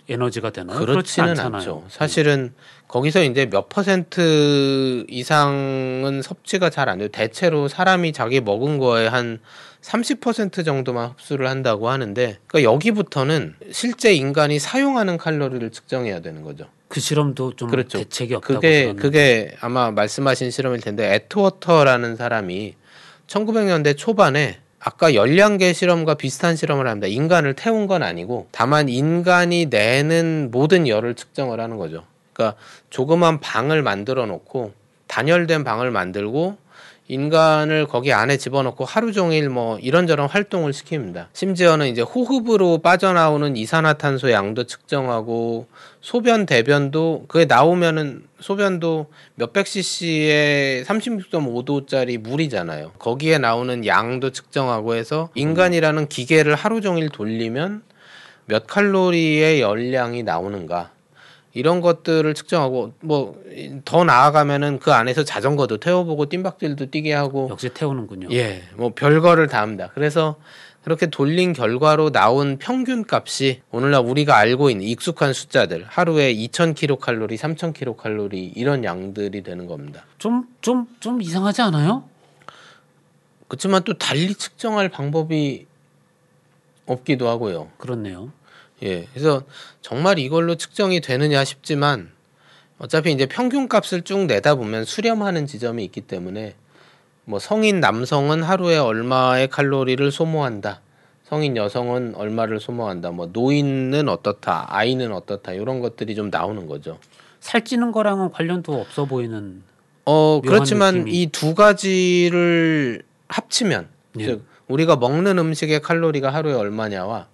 에너지가 되나요? 그렇지
그렇지는
않잖아요.
않죠. 사실은 거기서 이제 몇 퍼센트 이상은 섭취가 잘 안 돼요. 대체로 사람이 자기 먹은 거에 한 30% 정도만 흡수를 한다고 하는데 그러니까 여기부터는 실제 인간이 사용하는 칼로리를 측정해야 되는 거죠.
그 실험도 좀
그렇죠.
대책이 없다고
그게
들었는데.
그게 아마 말씀하신 실험일 텐데 애트워터라는 사람이 1900년대 초반에 아까 열량계 실험과 비슷한 실험을 합니다. 인간을 태운 건 아니고 다만 인간이 내는 모든 열을 측정을 하는 거죠. 그러니까 조그만 방을 만들어 놓고 단열된 방을 만들고 인간을 거기 안에 집어넣고 하루 종일 뭐 이런저런 활동을 시킵니다. 심지어는 이제 호흡으로 빠져나오는 이산화탄소 양도 측정하고 소변 대변도 그게 나오면은 소변도 몇백 cc의 36.5도짜리 물이잖아요. 거기에 나오는 양도 측정하고 해서 인간이라는 기계를 하루 종일 돌리면 몇 칼로리의 열량이 나오는가 이런 것들을 측정하고 뭐 더 나아가면은 그 안에서 자전거도 태워보고 뜀박질도 뛰게 하고
역시 태우는군요.
예, 뭐 별거를 다 합니다. 그래서 그렇게 돌린 결과로 나온 평균 값이 오늘날 우리가 알고 있는 익숙한 숫자들 하루에 2,000kcal, 3,000kcal 이런 양들이 되는 겁니다.
좀 좀 좀 이상하지 않아요?
그렇지만 또 달리 측정할 방법이 없기도 하고요.
그렇네요.
예, 그래서 정말 이걸로 측정이 되느냐 싶지만 어차피 이제 평균 값을 쭉 내다 보면 수렴하는 지점이 있기 때문에 뭐 성인 남성은 하루에 얼마의 칼로리를 소모한다. 성인 여성은 얼마를 소모한다. 뭐 노인은 어떻다. 아이는 어떻다. 이런 것들이 좀 나오는 거죠.
살찌는 거랑은 관련도 없어 보이는.
어, 그렇지만.
이
두 가지를 합치면
예.
즉 우리가 먹는 음식의 칼로리가 하루에 얼마냐와
음.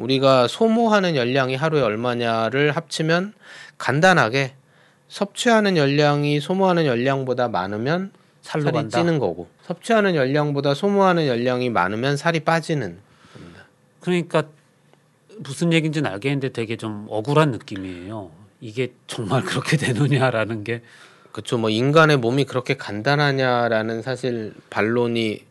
우리가 소모하는 열량이 하루에 얼마냐를 합치면 간단하게 섭취하는 열량이 소모하는 열량보다 많으면
살로
살이
간다.
찌는 거고 섭취하는 열량보다 소모하는 열량이 많으면 살이 빠지는
그러니까 무슨 얘기인지는 알겠는데 되게 좀 억울한 느낌이에요. 이게 정말 그렇게 되느냐라는 게
그렇죠 뭐 인간의 몸이 그렇게 간단하냐라는 사실 반론이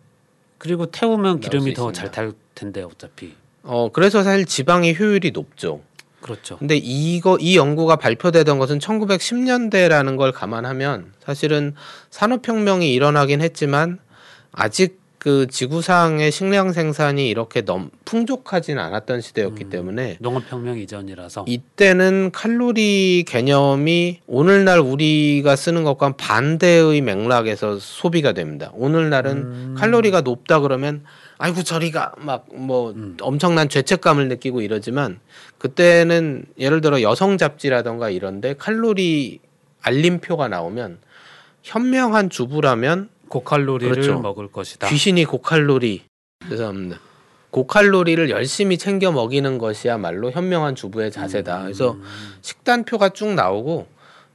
그리고 태우면 기름이
수
더. 잘 탈 텐데 어차피
어 그래서 사실 지방의 효율이 높죠.
그렇죠.
근데 이거 이 연구가 발표되던 것은 1910년대라는 걸 감안하면 사실은 산업혁명이 일어나긴 했지만 아직 그 지구상의 식량 생산이 이렇게 넘 풍족하진 않았던 시대였기
음.
때문에
농업혁명 이전이라서
이때는 칼로리 개념이 오늘날 우리가 쓰는 것과 반대의 맥락에서 소비가 됩니다. 오늘날은
음.
칼로리가 높다 그러면 아이고 저리가 막뭐
음.
엄청난 죄책감을 느끼고 이러지만 그때는 예를 들어 여성 잡지라던가 이런데 칼로리 알림표가 나오면 현명한 주부라면
고칼로리를
그렇죠.
먹을 것이다.
귀신이 고칼로리 죄송합니다. 고칼로리를 열심히 챙겨 먹이는 것이야말로 현명한 주부의 자세다. 그래서
음.
식단표가 쭉 나오고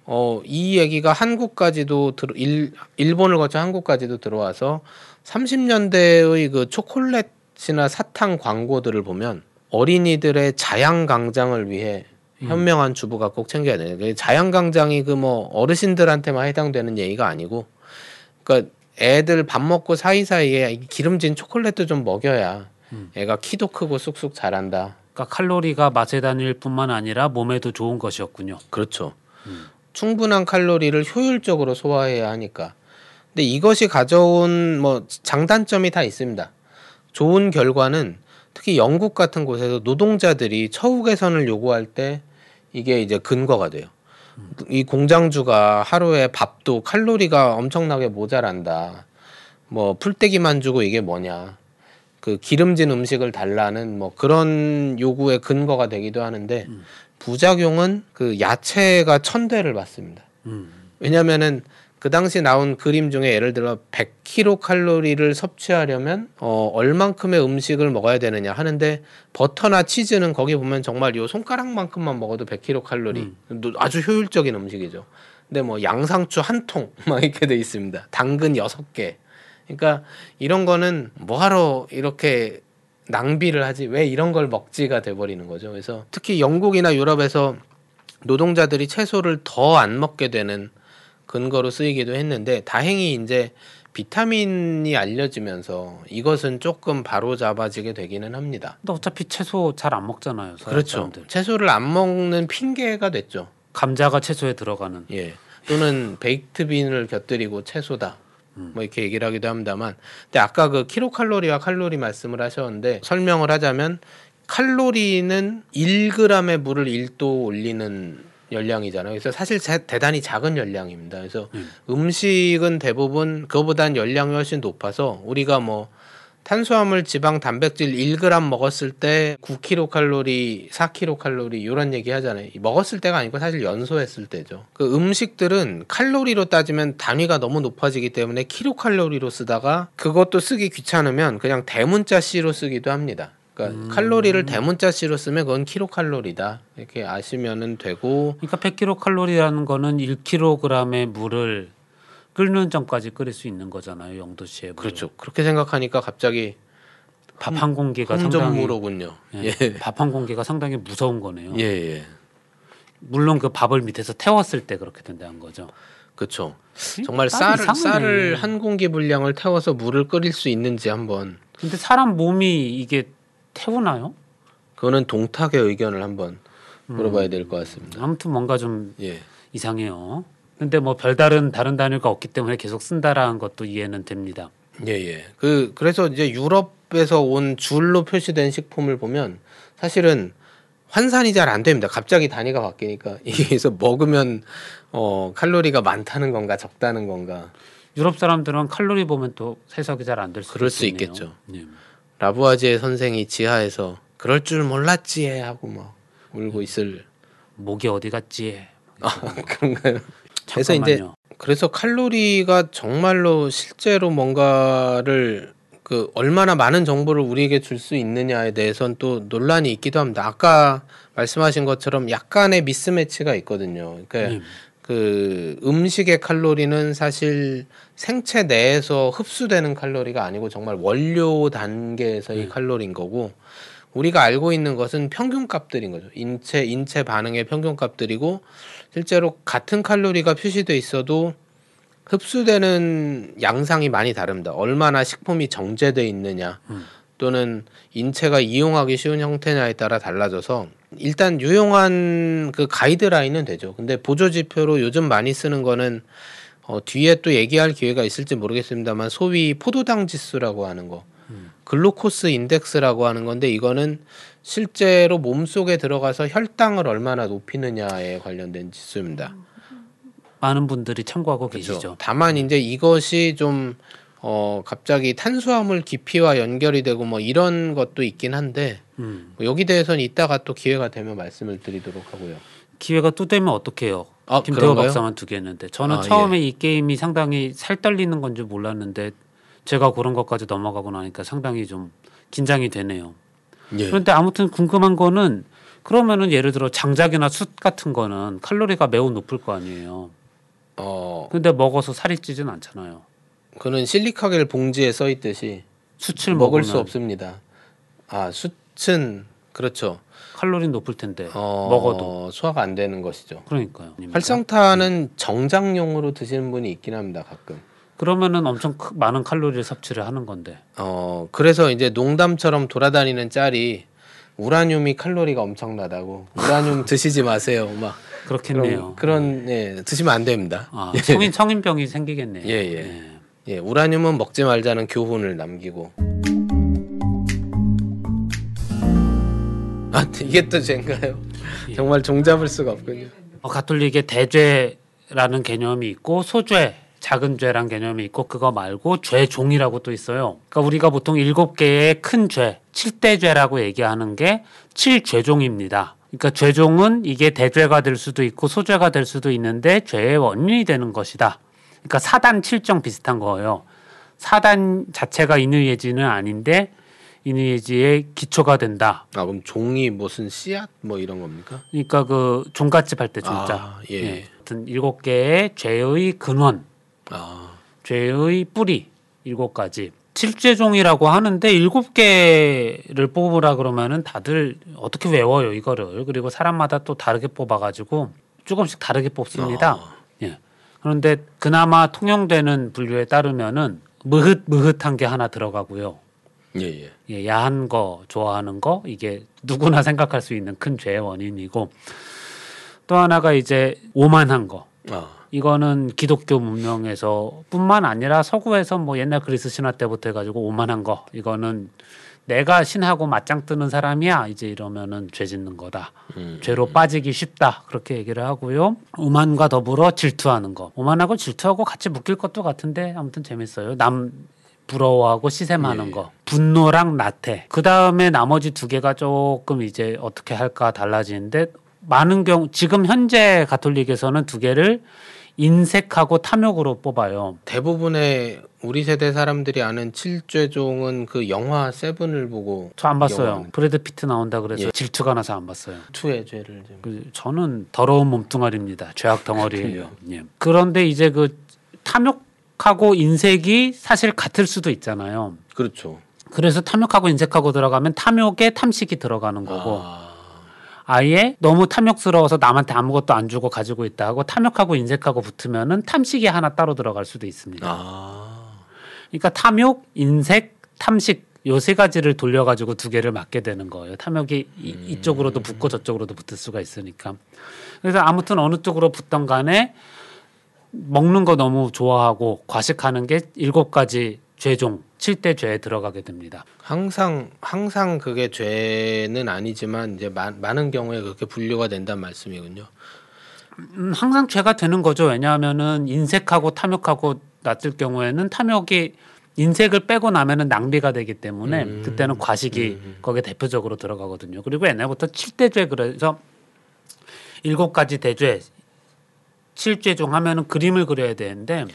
어, 이 얘기가 한국까지도 들, 일, 일본을 거쳐 한국까지도 들어와서 30년대의 그 초콜릿이나 사탕 광고들을 보면 어린이들의 자양 강장을 위해 현명한 주부가 꼭 챙겨야. 그 자양 강장이 그 뭐 어르신들한테만 해당되는 얘기가 아니고, 그러니까 애들 밥 먹고 사이사이에 이 기름진 초콜릿도 좀 먹여야 애가 키도 크고 쑥쑥 자란다.
그러니까 칼로리가 맛에 다닐 뿐만 아니라 몸에도 좋은 것이었군요.
그렇죠. 충분한 칼로리를 효율적으로 소화해야 하니까. 근데 이것이 가져온 뭐 장단점이 다 있습니다. 좋은 결과는 특히 영국 같은 곳에서 노동자들이 처우 개선을 요구할 때 이게 이제 근거가 돼요. 이 공장주가 하루에 밥도 칼로리가 엄청나게 모자란다. 뭐 풀떼기만 주고 이게 뭐냐. 그 기름진 음식을 달라는 뭐 그런 요구의 근거가 되기도 하는데 부작용은 그 야채가 천 대를 받습니다.
음.
왜냐면은 그 당시 나온 그림 중에 예를 들어 100kcal 칼로리를 섭취하려면 어 얼만큼의 음식을 먹어야 되느냐 하는데 버터나 치즈는 거기 보면 정말 요 손가락만큼만 먹어도 100kcal 칼로리 아주 효율적인 음식이죠. 근데 뭐 양상추 한 통 막 이렇게 돼 있습니다. 당근 여섯 개. 그러니까 이런 거는 뭐하러 이렇게 낭비를 하지 왜 이런 걸 먹지가 돼버리는 거죠. 그래서 특히 영국이나 유럽에서 노동자들이 채소를 더 안 먹게 되는 근거로 쓰이기도 했는데 다행히 이제 비타민이 알려지면서 이것은 조금 바로 잡아지게 되기는 합니다.
근데 어차피 채소 잘 안 먹잖아요.
그렇죠.
사람들.
채소를 안 먹는 핑계가 됐죠.
감자가 채소에 들어가는.
예. 또는 베이크트 빈을 곁들이고 채소다. 뭐 이렇게 얘기를 하기도 합니다만. 근데 아까 그 킬로칼로리와 칼로리 말씀을 하셨는데 설명을 하자면 칼로리는 1g의 물을 1도 올리는 열량이잖아요. 그래서 사실 자- 대단히 작은 열량입니다. 그래서 음 식은 대부분 그거보단 열량이 훨씬 높아서 우리가 뭐 탄수화물, 지방, 단백질 1g 먹었을 때 9kcal, 4kcal 이런 얘기 하잖아요. 이 먹었을 때가 아니고 사실 연소했을 때죠. 그 음식들은 칼로리로 따지면 단위가 너무 높아지기 때문에 킬로칼로리로 쓰다가 그것도 쓰기 귀찮으면 그냥 대문자 C로 쓰기도 합니다. 그러니까 칼로리를 대문자 C로 쓰면 그건 킬로칼로리다. 이렇게 아시면은 되고
그러니까 100kcal라는 거는 1kg의 물을 끓는 전까지 끓일 수 있는 거잖아요. 영도씨의 물.
그렇죠. 그렇게 생각하니까 갑자기
밥 한 공기가 상당히
함정무로군요.
예. 밥한 공기가 상당히 무서운 거네요.
예, 예.
물론 그 밥을 밑에서 태웠을 때 그렇게 된다는 거죠.
그렇죠. 정말
쌀이
쌀을. 쌀을 한 공기 분량을 태워서 물을 끓일 수 있는지 한번
근데 사람 몸이 이게 태우나요?
그거는 동탁의 의견을 한번 물어봐야 될 것 같습니다.
아무튼 뭔가 좀
예.
이상해요. 근데 뭐 별다른 다른 단위가 없기 때문에 계속 쓴다라는 것도 이해는 됩니다.
예, 예. 그 그래서 이제 유럽에서 온 줄로 표시된 식품을 보면 사실은 환산이 잘 안 됩니다. 갑자기 단위가 바뀌니까 이게 그래서 먹으면 어 칼로리가 많다는 건가 적다는 건가
유럽 사람들은 칼로리 보면 또 해석이 잘 안 될 수 있겠네요.
있겠죠.
네.
라부아지에 선생이 지하에서 그럴 줄 몰랐지 하고 막 울고 있을
목이 어디 갔지?
아, 그런가요? 그래서 이제. 그래서 칼로리가 정말로 실제로 뭔가를 그 얼마나 많은 정보를 우리에게 줄 수 있느냐에 대해서는 또 논란이 있기도 합니다. 아까 말씀하신 것처럼 약간의 미스매치가 있거든요. 그러니까
네.
그 음식의 칼로리는 사실 생체 내에서 흡수되는 칼로리가 아니고 정말 원료 단계에서의 칼로리인 거고 우리가 알고 있는 것은 평균값들인 거죠. 인체 인체 반응의 평균값들이고 실제로 같은 칼로리가 표시돼 있어도 흡수되는 양상이 많이 다릅니다. 얼마나 식품이 정제돼 있느냐 또는 인체가 이용하기 쉬운 형태냐에 따라 달라져서 일단 유용한 그 가이드라인은 되죠. 근데 보조 지표로 요즘 많이 쓰는 거는 어, 뒤에 또 얘기할 기회가 있을지 모르겠습니다만 소위 포도당 지수라고 하는 거, 글루코스 인덱스라고 하는 건데 이거는 실제로 몸 속에 들어가서 혈당을 얼마나 높이느냐에 관련된 지수입니다.
많은 분들이 참고하고
그렇죠.
계시죠.
다만 이제 이것이 좀 어, 갑자기 탄수화물 깊이와 연결이 되고 뭐 이런 것도 있긴 한데
음.
뭐 여기 대해서는 이따가 또 기회가 되면 말씀을 드리도록 하고요.
기회가 또 되면 어떡해요?
아,
김태호
그런가요?
박사만 두 개 했는데 저는
아,
처음에 이 게임이 상당히 살 떨리는 건 줄 몰랐는데 제가 그런 것까지 넘어가고 나니까 상당히 좀 긴장이 되네요.
예.
그런데 아무튼 궁금한 거는 그러면은 예를 들어 장작이나 숯 같은 거는 칼로리가 매우 높을 거 아니에요.
어,
근데 먹어서 살이 찌진 않잖아요.
그는 실리카겔 봉지에 써 있듯이
숯을
먹을
먹으면
수 없습니다. 아, 숯은 그렇죠.
칼로리 높을 텐데
어,
먹어도
소화가 안 되는 것이죠.
그러니까요.
활성탄은 정장용으로 드시는 분이 있긴 합니다. 가끔.
그러면은 엄청 크- 많은 칼로리를 섭취를 하는 건데
어 그래서 이제 농담처럼 돌아다니는 짤이 우라늄이 칼로리가 엄청나다고 우라늄 드시지 마세요. 막
그렇겠네요.
그런, 그런 예 드시면 안 됩니다.
아, 성인 성인병이 생기겠네요.
예, 예. 예 우라늄은 먹지 말자는 교훈을 남기고. 아 이게 또 죄인가요?
예.
정말 종잡을 수가 없군요.
어, 가톨릭에 대죄라는 개념이 있고 소죄, 작은 죄란 개념이 있고 그거 말고 죄 종이라고 또 있어요. 그러니까 우리가 보통 일곱 개의 큰 죄, 칠대 죄라고 얘기하는 게 칠죄 종입니다. 그러니까 죄종은 이게 대죄가 될 수도 있고 소죄가 될 수도 있는데 죄의 원인이 되는 것이다. 그러니까 사단 칠정 비슷한 거예요. 사단 자체가 인의예지는 아닌데 인의예지의 기초가 된다.
아 그럼 종이 무슨 씨앗 뭐 이런 겁니까?
그러니까 그 종갓집 할 때 종자.
아, 예.
하여튼 일곱 개의 죄의 근원,
아
죄의 뿌리 일곱 가지. 칠죄종이라고 하는데 일곱 개를 뽑으라 그러면은 다들 어떻게 외워요 이거를 그리고 사람마다 또 다르게 뽑아가지고 조금씩 다르게 뽑습니다.
아.
예. 그런데 그나마 통용되는 분류에 따르면은 무흐 무흐한 게 하나 들어가고요.
예, 예.
예, 야한 거 좋아하는 거 이게 누구나 생각할 수 있는 큰 죄의 원인이고 또 하나가 이제 오만한 거
아,
이거는 기독교 문명에서 뿐만 아니라 서구에서 뭐 옛날 그리스 신화 때부터 해가지고 오만한 거 이거는 내가 신하고 맞짱 뜨는 사람이야. 이제 이러면은 죄 짓는 거다.
음.
죄로 빠지기 쉽다. 그렇게 얘기를 하고요. 오만과 더불어 질투하는 거. 오만하고 질투하고 같이 묶일 것도 같은데 아무튼 재밌어요. 남 부러워하고 시샘하는
예.
거. 분노랑 나태. 그 다음에 나머지 두 개가 조금 이제 어떻게 할까 달라지는데 많은 경우 지금 현재 가톨릭에서는 두 개를 인색하고 탐욕으로 뽑아요.
대부분의 우리 세대 사람들이 아는 칠죄종은 그 영화 세븐을 보고
저 안 봤어요.
영화는.
브래드 피트 나온다 그래서
예.
질투가 나서 안 봤어요.
투의 죄를 좀.
그 저는 더러운 몸뚱아리입니다. 죄악 덩어리예요. 예. 그런데 이제 그 탐욕하고 인색이 사실 같을 수도 있잖아요.
그렇죠.
그래서 탐욕하고 인색하고 들어가면 탐욕에 탐식이 들어가는 거고
아,
아예 너무 탐욕스러워서 남한테 아무것도 안 주고 가지고 있다 하고 탐욕하고 인색하고 붙으면은 탐식이 하나 따로 들어갈 수도 있습니다.
아,
그러니까 탐욕, 인색, 탐식 요 세 가지를 돌려가지고 두 개를 맞게 되는 거예요. 탐욕이 이, 이쪽으로도 붙고 저쪽으로도 붙을 수가 있으니까. 그래서 아무튼 어느 쪽으로 붙던 간에 먹는 거 너무 좋아하고 과식하는 게 일곱 가지 죄종, 칠대 죄에 들어가게 됩니다.
항상 항상 그게 죄는 아니지만 이제 마, 많은 경우에 그렇게 분류가 된다는 말씀이군요.
음, 항상 죄가 되는 거죠. 왜냐하면은 인색하고 탐욕하고 놔둘 경우에는 탐욕이 인색을 빼고 나면은 낭비가 되기 때문에
음.
그때는 과식이 거기에 대표적으로 들어가거든요. 그리고 옛날부터 칠대죄 그래서 일곱 가지 대죄 칠죄종 하면은 그림을 그려야 되는데
음.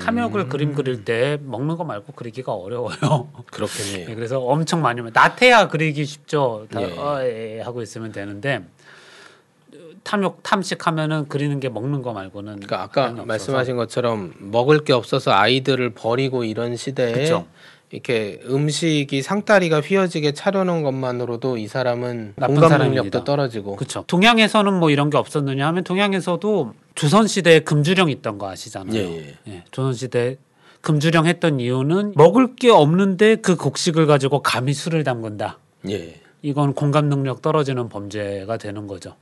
탐욕을 그림 그릴 때 먹는 거 말고 그리기가 어려워요.
그렇겠네요.
네, 그래서 엄청 많이 나태야 그리기 쉽죠. 다
예.
어, 예, 하고 있으면 되는데 탐욕 탐식하면은 그리는 게 먹는 거 말고는
그러니까 아까. 말씀하신 것처럼 먹을 게 없어서 아이들을 버리고 이런 시대에
그쵸.
이렇게 음식이 상다리가 휘어지게 차려놓은 것만으로도 이 사람은 공감
사람입니다.
능력도 떨어지고
그렇죠. 동양에서는 뭐 이런 게 없었느냐 하면 동양에서도 조선 시대에 금주령 있던 거 아시잖아요.
예, 예.
조선 시대 금주령 했던 이유는 먹을 게 없는데 그 곡식을 가지고 감히 술을 담근다.
예.
이건 공감 능력 떨어지는 범죄가 되는 거죠.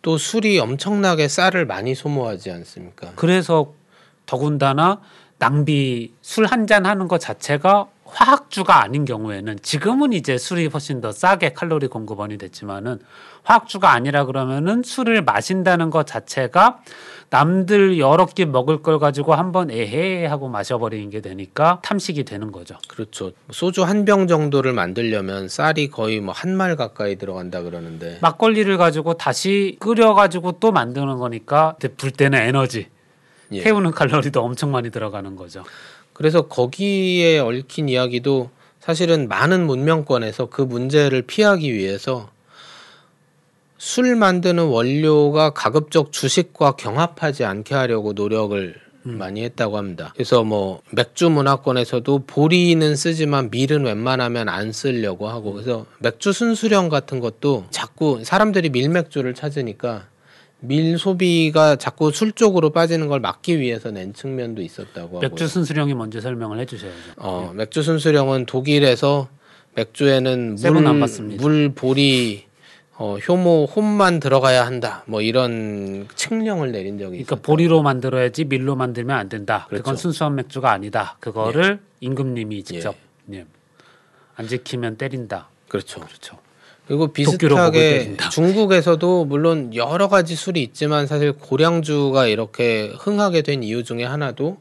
또 술이 엄청나게 쌀을 많이 소모하지 않습니까?
그래서 더군다나 낭비 술 한 잔 하는 것 자체가 화학주가 아닌 경우에는 지금은 이제 술이 훨씬 더 싸게 칼로리 공급원이 됐지만은 화학주가 아니라 그러면은 술을 마신다는 것 자체가 남들 여러 끼 먹을 걸 가지고 한번 에헤 하고 마셔버리는 게 되니까 탐식이 되는 거죠.
그렇죠. 소주 한 병 정도를 만들려면 쌀이 거의 뭐 한 말 가까이 들어간다 그러는데
막걸리를 가지고 다시 끓여 가지고 또 만드는 거니까 불 때는 에너지
예.
태우는 칼로리도 엄청 많이 들어가는 거죠.
그래서 거기에 얽힌 이야기도 사실은 많은 문명권에서 그 문제를 피하기 위해서 술 만드는 원료가 가급적 주식과 경합하지 않게 하려고 노력을 많이 했다고 합니다. 그래서 뭐 맥주 문화권에서도 보리는 쓰지만 밀은 웬만하면 안 쓰려고 하고 그래서 맥주 순수령 같은 것도 자꾸 사람들이 밀 맥주를 찾으니까 밀 소비가 자꾸 술 쪽으로 빠지는 걸 막기 위해서 낸 측면도 있었다고
맥주
하고요.
순수령이 먼저 설명을 해주셔야죠.
어, 맥주 순수령은 독일에서 맥주에는 물. 물, 보리, 어, 효모, 홈만 들어가야 한다. 뭐 이런 칙령을 내린 적이
그러니까
있어요.
보리로 만들어야지 밀로 만들면 안 된다. 그
그렇죠.
건 순수한 맥주가 아니다. 그거를 임금님이 직접 예. 안 지키면 때린다.
그렇죠.
그렇죠.
그리고 비슷하게. 중국에서도 물론 여러 가지 술이 있지만 사실 고량주가 이렇게 흥하게 된 이유 중에 하나도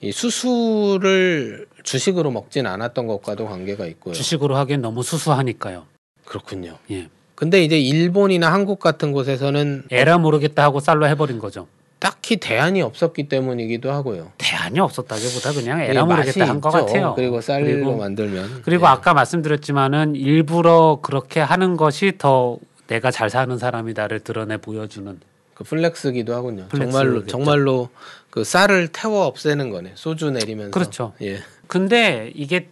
이 수수를 주식으로 먹진 않았던 것과도 관계가 있고요.
주식으로 하기엔 너무 수수하니까요.
그렇군요.
예.
근데 이제 일본이나 한국 같은 곳에서는
에라 모르겠다 하고 쌀로 해버린 거죠.
딱히 대안이 없었기 때문이기도 하고요.
대안이 없었다기보다 그냥 에라 모르겠다 한 것. 같아요.
그리고 쌀로
그리고,
만들면
그리고
예.
아까 말씀드렸지만은 일부러 그렇게 하는 것이 더 내가 잘 사는 사람이다를 드러내 보여주는
그 플렉스기도 하군요. 정말로 정말로 그 쌀을 태워 없애는 거네. 소주 내리면서.
그렇죠.
예.
근데 이게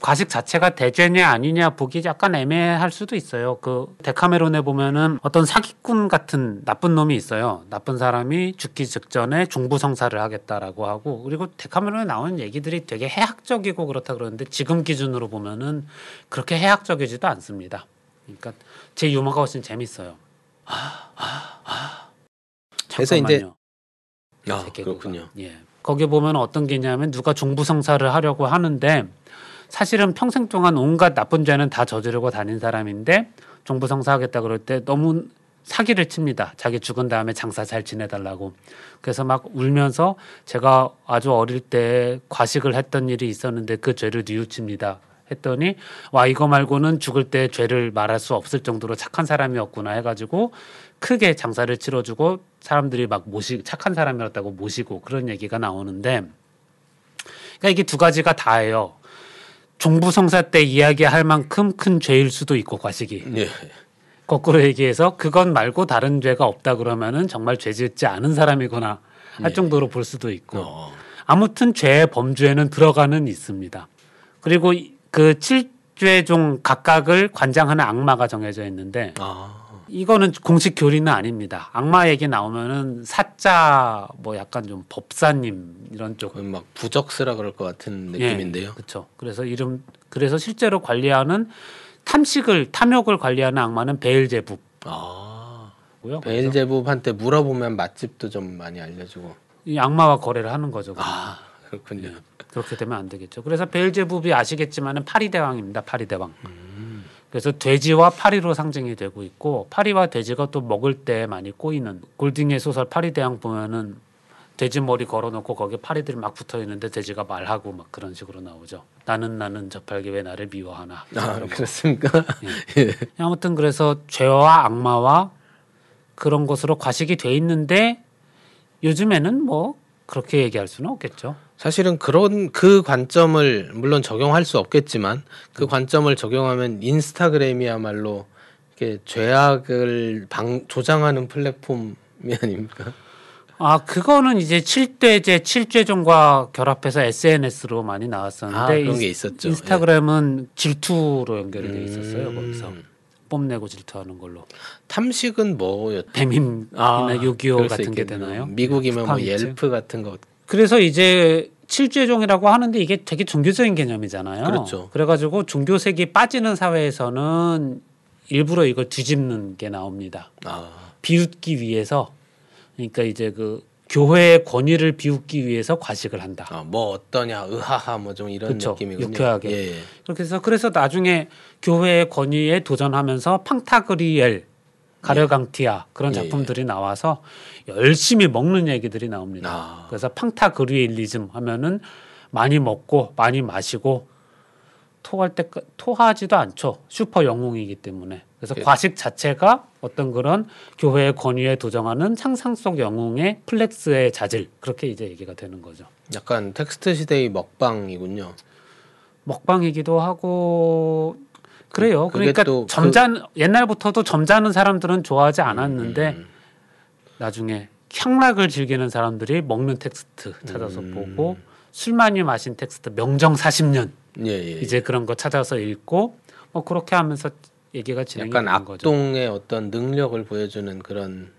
과식 자체가 대죄냐 아니냐 보기 약간 애매할 수도 있어요. 그 데카메론에 보면은 어떤 사기꾼 같은 나쁜 놈이 있어요. 나쁜 사람이 죽기 직전에 중부성사를 하겠다라고 하고 그리고 데카메론에 나오는 얘기들이 되게 해학적이고 그렇다 그러는데 지금 기준으로 보면은 그렇게 해학적이지도 않습니다. 그러니까 제 유머가 훨씬 재밌어요.
그래서 이제
잠깐만요.
아. 그렇군요.
예. 거기 보면 어떤 게 있냐면 누가 중부성사를 하려고 하는데 사실은 평생 동안 온갖 나쁜 죄는 다 저지르고 다닌 사람인데 중부성사 하겠다 그럴 때 너무 사기를 칩니다. 자기 죽은 다음에 장사 잘 지내달라고. 그래서 막 울면서 제가 아주 어릴 때 과식을 했던 일이 있었는데 그 죄를 뉘우칩니다. 했더니 와 이거 말고는 죽을 때 죄를 말할 수 없을 정도로 착한 사람이었구나 해가지고 크게 장사를 치러주고 사람들이 막 모시 착한 사람이었다고 모시고 그런 얘기가 나오는데 그러니까 이게 두 가지가 다예요. 종부성사 때 이야기할 만큼 큰 죄일 수도 있고 과식이
예.
거꾸로 얘기해서 그건 말고 다른 죄가 없다 그러면은 정말 죄짓지 않은 사람이구나 할
예.
정도로 볼 수도 있고
어.
아무튼 죄의 범주에는 들어가는 있습니다. 그리고 이- 그 7죄 중 각각을 관장하는 악마가 정해져 있는데
아.
이거는 공식 교리는 아닙니다. 악마 얘기 나오면은 사자 뭐 약간 좀 법사님 이런 쪽
막 부적스라 그럴 것 같은
예,
느낌인데요.
그렇죠. 그래서 이름 그래서 실제로 관리하는 탐식을 탐욕을 관리하는 악마는 베일제북고요.
아.
그래서
베일제부한테 물어보면 맛집도 좀 많이 알려주고.
이 악마와 거래를 하는 거죠.
아, 그렇군요.
그렇게 되면 안 되겠죠. 그래서 베일제북이 아시겠지만은 파리 대왕입니다. 파리 대왕.
음.
그래서 돼지와 파리로 상징이 되고 있고 파리와 돼지가 또 먹을 때 많이 꼬이는 골딩의 소설 파리대왕 보면은 돼지 머리 걸어놓고 거기에 파리들이 막 붙어 있는데 돼지가 말하고 막 그런 식으로 나오죠. 나는 나는 저팔계 왜 나를 미워하나.
아, 그렇습니까? 예.
아무튼 그래서 죄와 악마와 그런 것으로 과식이 돼 있는데 요즘에는 뭐 그렇게 얘기할 수는 없겠죠.
사실은 그런 그 관점을 물론 적용할 수 없겠지만 그 관점을 적용하면 인스타그램이야말로 이렇게 죄악을 방, 조장하는 플랫폼이 아닙니까?
아 그거는 이제 7대제 7죄종과 결합해서 SNS로 많이 나왔었는데
아, 그런
인-
게 있었죠. 예.
인스타그램은 질투로 연결이 돼 있었어요.
음.
거기서 뽐내고 질투하는 걸로
탐식은 뭐였?
배민이나
아,
6.25
그럴 수
같은 게. 되나요?
미국이면 뭐. 옐프 같은 거.
그래서 이제 칠죄종이라고 하는데 이게 되게 종교적인 개념이잖아요.
그렇죠.
그래가지고 종교색이 빠지는 사회에서는 일부러 이걸 뒤집는 게 나옵니다.
아,
비웃기 위해서 그러니까 이제 그 교회의 권위를 비웃기 위해서 과식을 한다.
아, 뭐 어떠냐, 으하하, 뭐 좀 이런
그쵸.
느낌이군요.
유쾌하게.
예, 예.
그렇게 해서 그래서 나중에 교회의 권위에 도전하면서 팡타그뤼엘, 가르강튀아 그런
예, 예.
작품들이 나와서 열심히 먹는 얘기들이 나옵니다.
아.
그래서 Pantagruelism 하면은 많이 먹고 많이 마시고 토할 때 토하지도 않죠. 슈퍼 영웅이기 때문에. 그래서
그-
과식 자체가 어떤 그런 교회의 권위에 도전하는 상상 속 영웅의 flex의 자질 그렇게 이제 얘기가 되는 거죠.
약간 텍스트 시대의 먹방이군요.
먹방이기도 하고 그래요.
그-
그러니까
또 그-
점잖 옛날부터도 점잖은 사람들은 좋아하지 않았는데
음,
나중에 향락을 즐기는 사람들이 먹는 텍스트 찾아서
음.
보고 술 많이 마신 텍스트 명정 40년
예, 예.
이제 그런 거 찾아서 읽고 뭐 그렇게 하면서 얘기가 진행이
약간
되는 거죠.
악동의 어떤 능력을 보여주는 그런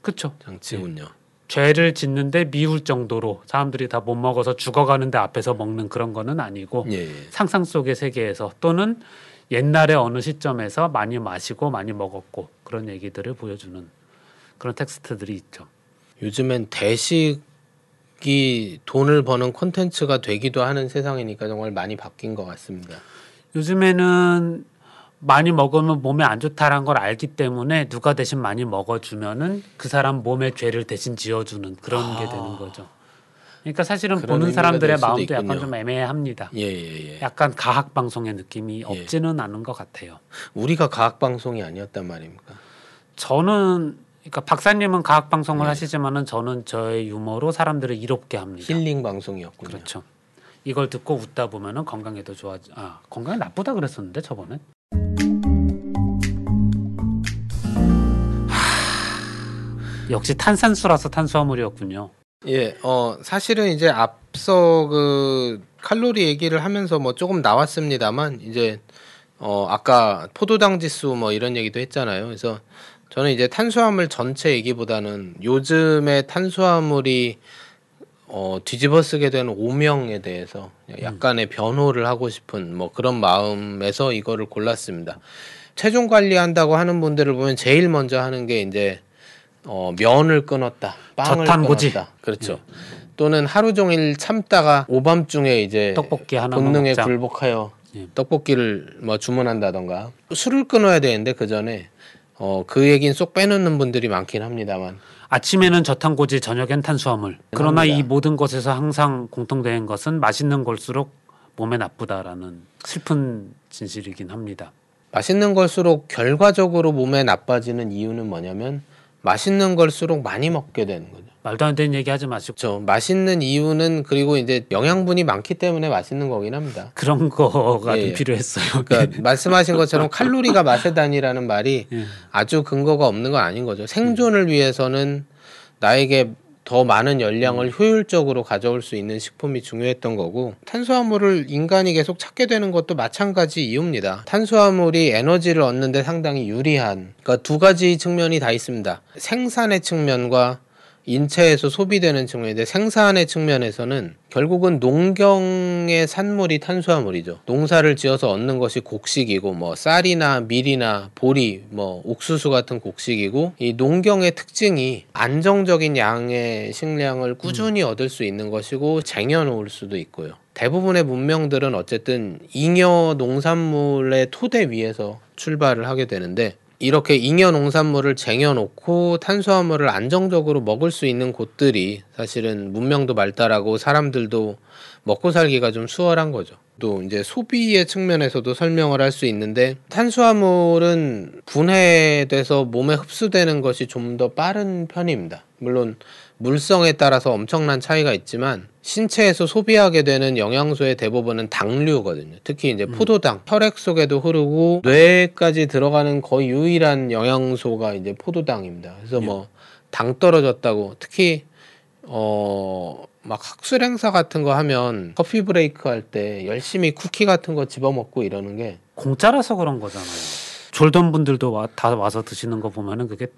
그렇죠.
장치군요.
죄를 짓는데 미울 정도로 사람들이 다 못 먹어서 죽어가는데 앞에서 먹는 그런 거는 아니고
예, 예.
상상 속의 세계에서 또는 옛날에 어느 시점에서 많이 마시고 많이 먹었고 그런 얘기들을 보여주는 그런 텍스트들이 있죠.
요즘엔 대식이 돈을 버는 콘텐츠가 되기도 하는 세상이니까 정말 많이 바뀐 것 같습니다.
요즘에는 많이 먹으면 몸에 안 좋다라는 걸 알기 때문에 누가 대신 많이 먹어주면은 그 사람 몸에 죄를 대신 지어주는 그런 게 되는 거죠. 그러니까 사실은 보는 사람들의 마음도 약간
있군요.
좀 애매합니다.
예, 예, 예.
약간 가학 방송의 느낌이 없지는 않은 것 같아요.
우리가 과학 방송이 아니었단 말입니까?
저는 그러니까 박사님은 가학 방송을
네.
하시지만은 저는 저의 유머로 사람들을 이롭게 합니다.
힐링 방송이었군요.
그렇죠. 이걸 듣고 웃다 보면은 건강에도 좋아. 아 건강에 나쁘다 그랬었는데 저번에. 하, 역시 탄산수라서 탄수화물이었군요.
예, 어 사실은 이제 앞서 그 칼로리 얘기를 하면서 뭐 조금 나왔습니다만 이제 어 아까 포도당 지수 뭐 이런 얘기도 했잖아요. 그래서 저는 이제 탄수화물 전체 얘기보다는 요즘에 탄수화물이 어 뒤집어 쓰게 된 오명에 대해서 약간의 변호를 하고 싶은 뭐 그런 마음에서 이거를 골랐습니다. 체중 관리한다고 하는 분들을 보면 제일 먼저 하는 게 이제 어, 면을 끊었다, 빵을
저탄고지.
끊었다. 그렇죠. 또는 하루 종일 참다가 오밤중에 이제
떡볶이 하나만
본능에
먹자.
굴복하여
예.
떡볶이를 뭐 주문한다던가 술을 끊어야 되는데 그 전에 어, 그 얘기는 쏙 빼놓는 분들이 많긴 합니다만
아침에는 저탄고지, 저녁엔 탄수화물. 그러나
합니다.
이 모든 것에서 항상 공통된 것은 맛있는 걸수록 몸에 나쁘다라는 슬픈 진실이긴 합니다.
맛있는 걸수록 결과적으로 몸에 나빠지는 이유는 뭐냐면 맛있는 걸수록 많이 먹게 되는 거죠.
말도 안 되는 얘기 하지 마시고
그렇죠. 맛있는 이유는 그리고 이제 영양분이 많기 때문에 맛있는 거긴 합니다.
그런 거가
예,
좀
예.
필요했어요.
그러니까 말씀하신 것처럼 칼로리가 맛의 단위라는 말이
예.
아주 근거가 없는 건 아닌 거죠. 생존을 위해서는 나에게 더 많은 열량을 효율적으로 가져올 수 있는 식품이 중요했던 거고 탄수화물을 인간이 계속 찾게 되는 것도 마찬가지 이유입니다. 탄수화물이 에너지를 얻는데 상당히 유리한 그러니까 두 가지 측면이 다 있습니다. 생산의 측면과 인체에서 소비되는 측면인데 생산의 측면에서는 결국은 농경의 산물이 탄수화물이죠. 농사를 지어서 얻는 것이 곡식이고 뭐 쌀이나 밀이나 보리, 뭐 옥수수 같은 곡식이고 이 농경의 특징이 안정적인 양의 식량을 꾸준히 얻을 수 있는 것이고 쟁여놓을 수도 있고요. 대부분의 문명들은 어쨌든 잉여 농산물의 토대 위에서 출발을 하게 되는데 이렇게 잉여 농산물을 쟁여놓고 탄수화물을 안정적으로 먹을 수 있는 곳들이 사실은 문명도 발달하고 사람들도 먹고 살기가 좀 수월한 거죠. 또 이제 소비의 측면에서도 설명을 할 수 있는데 탄수화물은 분해돼서 몸에 흡수되는 것이 좀 더 빠른 편입니다. 물론 물성에 따라서 엄청난 차이가 있지만 신체에서 소비하게 되는 영양소의 대부분은 당류거든요. 특히 이제 포도당, 혈액 속에도 흐르고 뇌까지 들어가는 거의 유일한 영양소가 이제 포도당입니다. 그래서 뭐 당 떨어졌다고 특히 어. 막 학술 행사 같은 거 하면 커피 브레이크 할 때 열심히 쿠키 같은 거 집어먹고 이러는 게
공짜라서 그런 거잖아요. 졸던 분들도 와, 다 와서 드시는 거 보면은 그게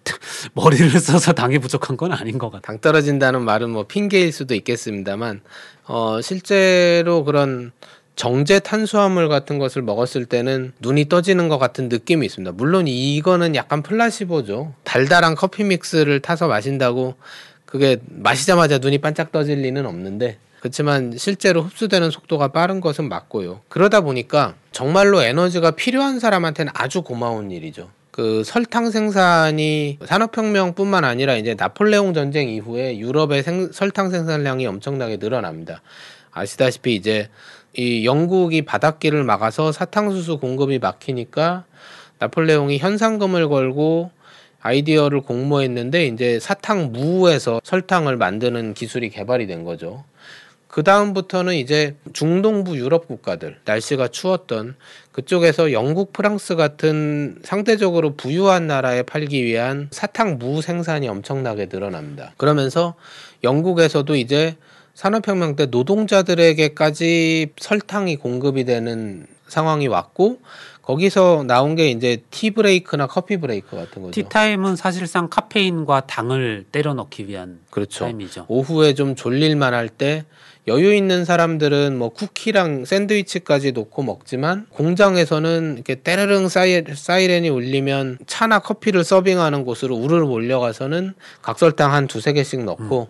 머리를 써서 당이 부족한 건 아닌 것 같아요.
당 떨어진다는 말은 뭐 핑계일 수도 있겠습니다만 어 실제로 그런 정제 탄수화물 같은 것을 먹었을 때는 눈이 떠지는 것 같은 느낌이 있습니다. 물론 이거는 약간 플라시보죠. 달달한 커피 믹스를 타서 마신다고 그게 마시자마자 눈이 반짝 떠질 리는 없는데 그렇지만 실제로 흡수되는 속도가 빠른 것은 맞고요. 그러다 보니까 정말로 에너지가 필요한 사람한테는 아주 고마운 일이죠. 그 설탕 생산이 산업혁명뿐만 아니라 이제 나폴레옹 전쟁 이후에 유럽의 생- 설탕 생산량이 엄청나게 늘어납니다. 아시다시피 이제 이 영국이 바닷길을 막아서 사탕수수 공급이 막히니까 나폴레옹이 현상금을 걸고 아이디어를 공모했는데 이제 사탕 무에서 설탕을 만드는 기술이 개발이 된 거죠. 그 다음부터는 이제 중동부 유럽 국가들 날씨가 추웠던 그쪽에서 영국, 프랑스 같은 상대적으로 부유한 나라에 팔기 위한 사탕 무 생산이 엄청나게 늘어납니다. 그러면서 영국에서도 이제 산업혁명 때 노동자들에게까지 설탕이 공급이 되는 상황이 왔고 거기서 나온 게 이제 tea break나 coffee break 같은 거죠.
티타임은 사실상 카페인과 당을 때려 넣기 위한
그렇죠.
타임이죠.
오후에 좀 졸릴 만 할 때 여유 있는 사람들은 뭐 쿠키랑 샌드위치까지 놓고 먹지만 공장에서는 이렇게 때르릉 사이, 사이렌이 울리면 차나 커피를 서빙하는 곳으로 우르르 몰려가서는 각설탕 한 두세 개씩 넣고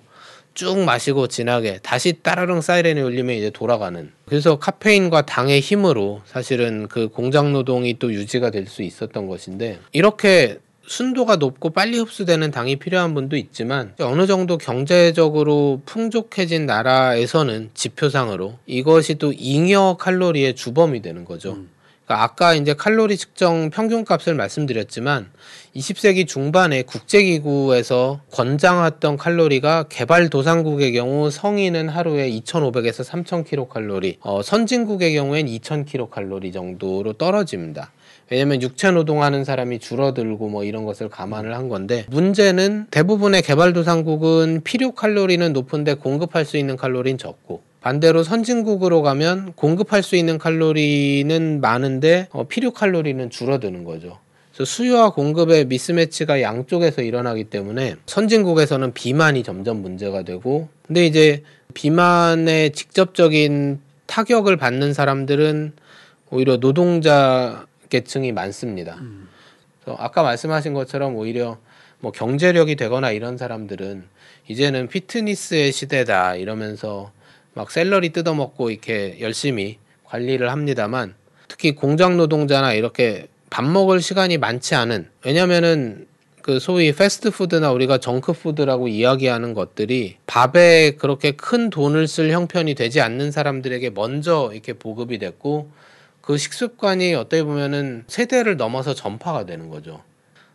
쭉 마시고 진하게 다시 따르릉 사이렌이 울리면 이제 돌아가는. 그래서 카페인과 당의 힘으로 사실은 그 공장 노동이 또 유지가 될 수 있었던 것인데 이렇게 순도가 높고 빨리 흡수되는 당이 필요한 분도 있지만 어느 정도 경제적으로 풍족해진 나라에서는 지표상으로 이것이 또 잉여 칼로리의 주범이 되는 거죠. 그러니까 아까 이제 칼로리 측정 평균값을 말씀드렸지만 20세기 중반에 국제기구에서 권장했던 칼로리가 개발도상국의 경우 성인은 하루에 2,500에서 3,000kcal, 어, 선진국의 경우엔 2,000kcal 정도로 떨어집니다. 왜냐면 육체 노동하는 사람이 줄어들고 뭐 이런 것을 감안을 한 건데 문제는 대부분의 개발도상국은 필요 칼로리는 높은데 공급할 수 있는 칼로리는 적고 반대로 선진국으로 가면 공급할 수 있는 칼로리는 많은데 어, 필요 칼로리는 줄어드는 거죠. 그래서 수요와 공급의 미스매치가 양쪽에서 일어나기 때문에 선진국에서는 비만이 점점 문제가 되고 근데 이제 비만의 직접적인 타격을 받는 사람들은 오히려 노동자 계층이 많습니다. 그래서 아까 말씀하신 것처럼 오히려 뭐 경제력이 되거나 이런 사람들은 이제는 피트니스의 시대다 이러면서 막 샐러리 뜯어먹고 이렇게 열심히 관리를 합니다만 특히 공장 노동자나 이렇게 밥 먹을 시간이 많지 않은 왜냐면은 그 소위 패스트푸드나 우리가 정크푸드라고 이야기하는 것들이 밥에 그렇게 큰 돈을 쓸 형편이 되지 않는 사람들에게 먼저 이렇게 보급이 됐고 그 식습관이 어떻게 보면은 세대를 넘어서 전파가 되는 거죠.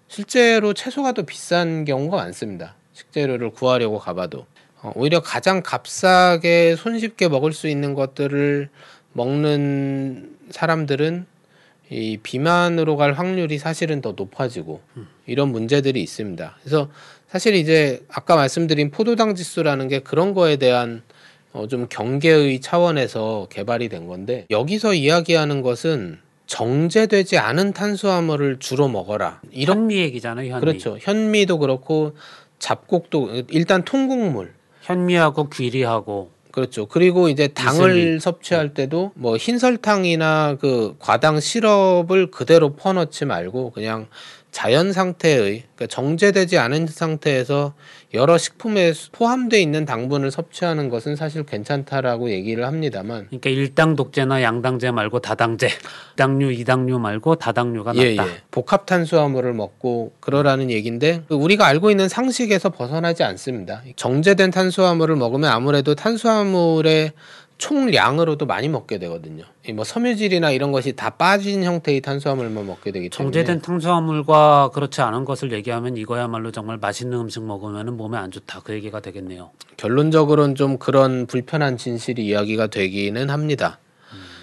실제로 채소가 더 비싼 경우가 많습니다. 식재료를 구하려고 가봐도 어, 오히려 가장 값싸게 손쉽게 먹을 수 있는 것들을 먹는 사람들은 이 비만으로 갈 확률이 사실은 더 높아지고 이런 문제들이 있습니다. 그래서 사실 이제 아까 말씀드린 포도당 지수라는 게 그런 거에 대한 어, 좀 경계의 차원에서 개발이 된 건데 여기서 이야기하는 것은 정제되지 않은 탄수화물을 주로 먹어라. 이런
현미 얘기잖아요. 현미.
그렇죠. 현미도 그렇고 잡곡도 일단 통곡물
현미하고 귀리하고
그렇죠. 그리고 이제 당을
이슬리.
섭취할 때도 뭐 흰설탕이나 그 과당 시럽을 그대로 퍼넣지 말고 그냥 자연 상태의 그러니까 정제되지 않은 상태에서 여러 식품에 포함되어 있는 당분을 섭취하는 것은 사실 괜찮다라고 얘기를 합니다만
그러니까 일당 독재나 양당제 말고 다당제, 당류, 이당류 말고 다당류가
예,
낫다.
예. 복합 탄수화물을 먹고 그러라는 얘기인데 그 우리가 알고 있는 상식에서 벗어나지 않습니다. 정제된 탄수화물을 먹으면 아무래도 탄수화물의 총량으로도 많이 먹게 되거든요. 이뭐 섬유질이나 이런 것이 다 빠진 형태의 탄수화물만 먹게 되기 때문에
정제된 탄수화물과 그렇지 않은 것을 얘기하면 이거야말로 정말 맛있는 음식 먹으면 몸에 안 좋다 그 얘기가 되겠네요.
결론적으로는 좀 그런 불편한 진실이 이야기가 되기는 합니다.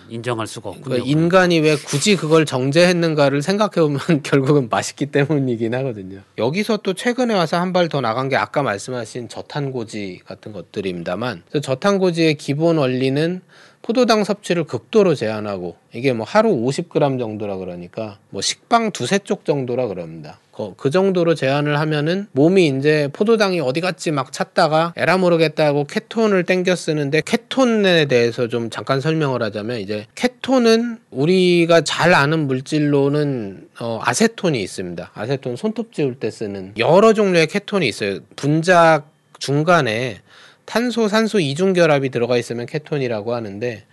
인정할 수가 없군요.
그러니까 인간이 왜 굳이 그걸 정제했는가를 생각해 보면 결국은 맛있기 때문이긴 하거든요. 여기서 또 최근에 와서 한 발 더 나간 게 아까 말씀하신 저탄고지 같은 것들입니다만 저탄고지의 기본 원리는 포도당 섭취를 극도로 제한하고 이게 뭐 하루 50g 정도라 그러니까 뭐 식빵 두세 쪽 정도라 그럽니다. 그, 그 정도로 제한을 하면은 몸이 이제 포도당이 어디 갔지 막 찾다가 에라 모르겠다 하고 케톤을 땡겨 쓰는데 케톤에 대해서 좀 잠깐 설명을 하자면 이제 케톤은 우리가 잘 아는 물질로는 어, 아세톤이 있습니다. 아세톤 손톱 지울 때 쓰는 여러 종류의 케톤이 있어요. 분작 중간에 탄소 산소 이중 결합이 들어가 있으면 케톤이라고 하는데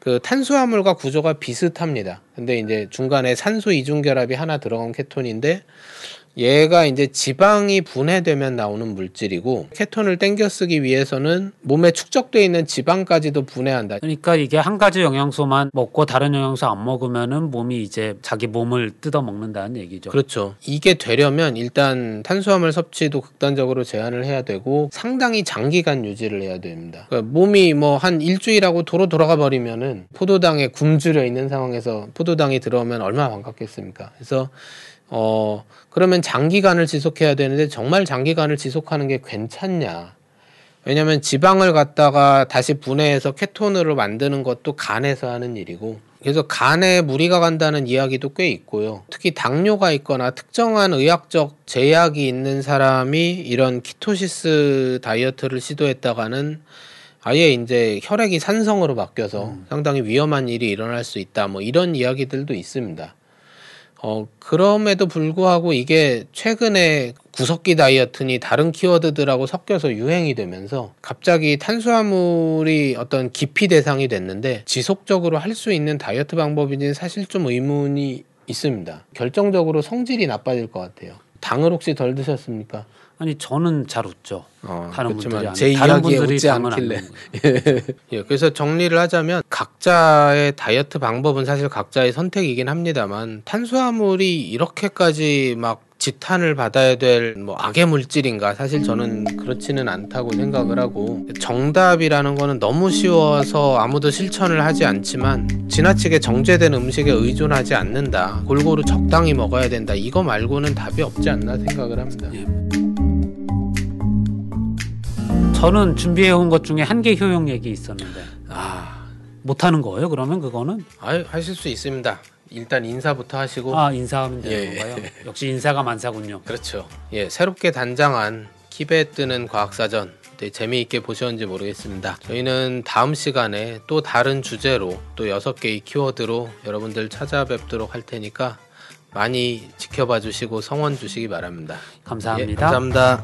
그 탄수화물과 구조가 비슷합니다. 근데 이제 중간에 산소 이중 결합이 하나 들어간 케톤인데 얘가 이제 지방이 분해되면 나오는 물질이고 케톤을 땡겨 쓰기 위해서는 몸에 축적돼 있는 지방까지도 분해한다.
그러니까 이게 한 가지 영양소만 먹고 다른 영양소 안 먹으면은 몸이 이제 자기 몸을 뜯어 먹는다는 얘기죠.
그렇죠. 이게 되려면 일단 탄수화물 섭취도 극단적으로 제한을 해야 되고 상당히 장기간 유지를 해야 됩니다. 그러니까 몸이 뭐 한 일주일하고 도로 돌아가 버리면은 포도당에 굶주려 있는 상황에서 포도당이 들어오면 얼마나 반갑겠습니까? 그래서 어 그러면 장기간을 지속해야 되는데 정말 장기간을 지속하는 게 괜찮냐? 왜냐하면 지방을 갖다가 다시 분해해서 케톤으로 만드는 것도 간에서 하는 일이고 그래서 간에 무리가 간다는 이야기도 꽤 있고요. 특히 당뇨가 있거나 특정한 의학적 제약이 있는 사람이 이런 키토시스 다이어트를 시도했다가는 아예 이제 혈액이 산성으로 바뀌어서 상당히 위험한 일이 일어날 수 있다. 뭐 이런 이야기들도 있습니다. 어, 그럼에도 불구하고 이게 최근에 구석기 다이어트니 다른 키워드들하고 섞여서 유행이 되면서 갑자기 탄수화물이 어떤 기피 대상이 됐는데 지속적으로 할 수 있는 다이어트 방법인지는 사실 좀 의문이 있습니다. 결정적으로 성질이 나빠질 것 같아요. 당을 혹시 덜 드셨습니까?
아니 저는 잘 웃죠.
어,
다른 분들이
그렇지만
안-
제
다른 분들이
웃지 않길래. 예, 그래서 정리를 하자면 각자의 다이어트 방법은 사실 각자의 선택이긴 합니다만 탄수화물이 이렇게까지 막 지탄을 받아야 될 뭐 악의 물질인가 사실 저는 그렇지는 않다고 생각을 하고 정답이라는 거는 너무 쉬워서 아무도 실천을 하지 않지만 지나치게 정제된 음식에 의존하지 않는다 골고루 적당히 먹어야 된다 이거 말고는 답이 없지 않나 생각을 합니다.
예. 저는 준비해 온 것 중에 한계 효용 얘기 있었는데
아,
못 하는 거예요? 그러면 그거는
아유, 하실 수 있습니다. 일단 인사부터 하시고
아 인사하면 되는
예, 예.
건가요? 역시 인사가 만사군요.
그렇죠. 예, 새롭게 단장한 킵에 뜨는 과학사전 네, 재미있게 보셨는지 모르겠습니다. 저희는 다음 시간에 또 다른 주제로 또 여섯 개의 키워드로 여러분들 찾아뵙도록 할 테니까 많이 지켜봐 주시고 성원 주시기 바랍니다.
감사합니다.
예, 감사합니다.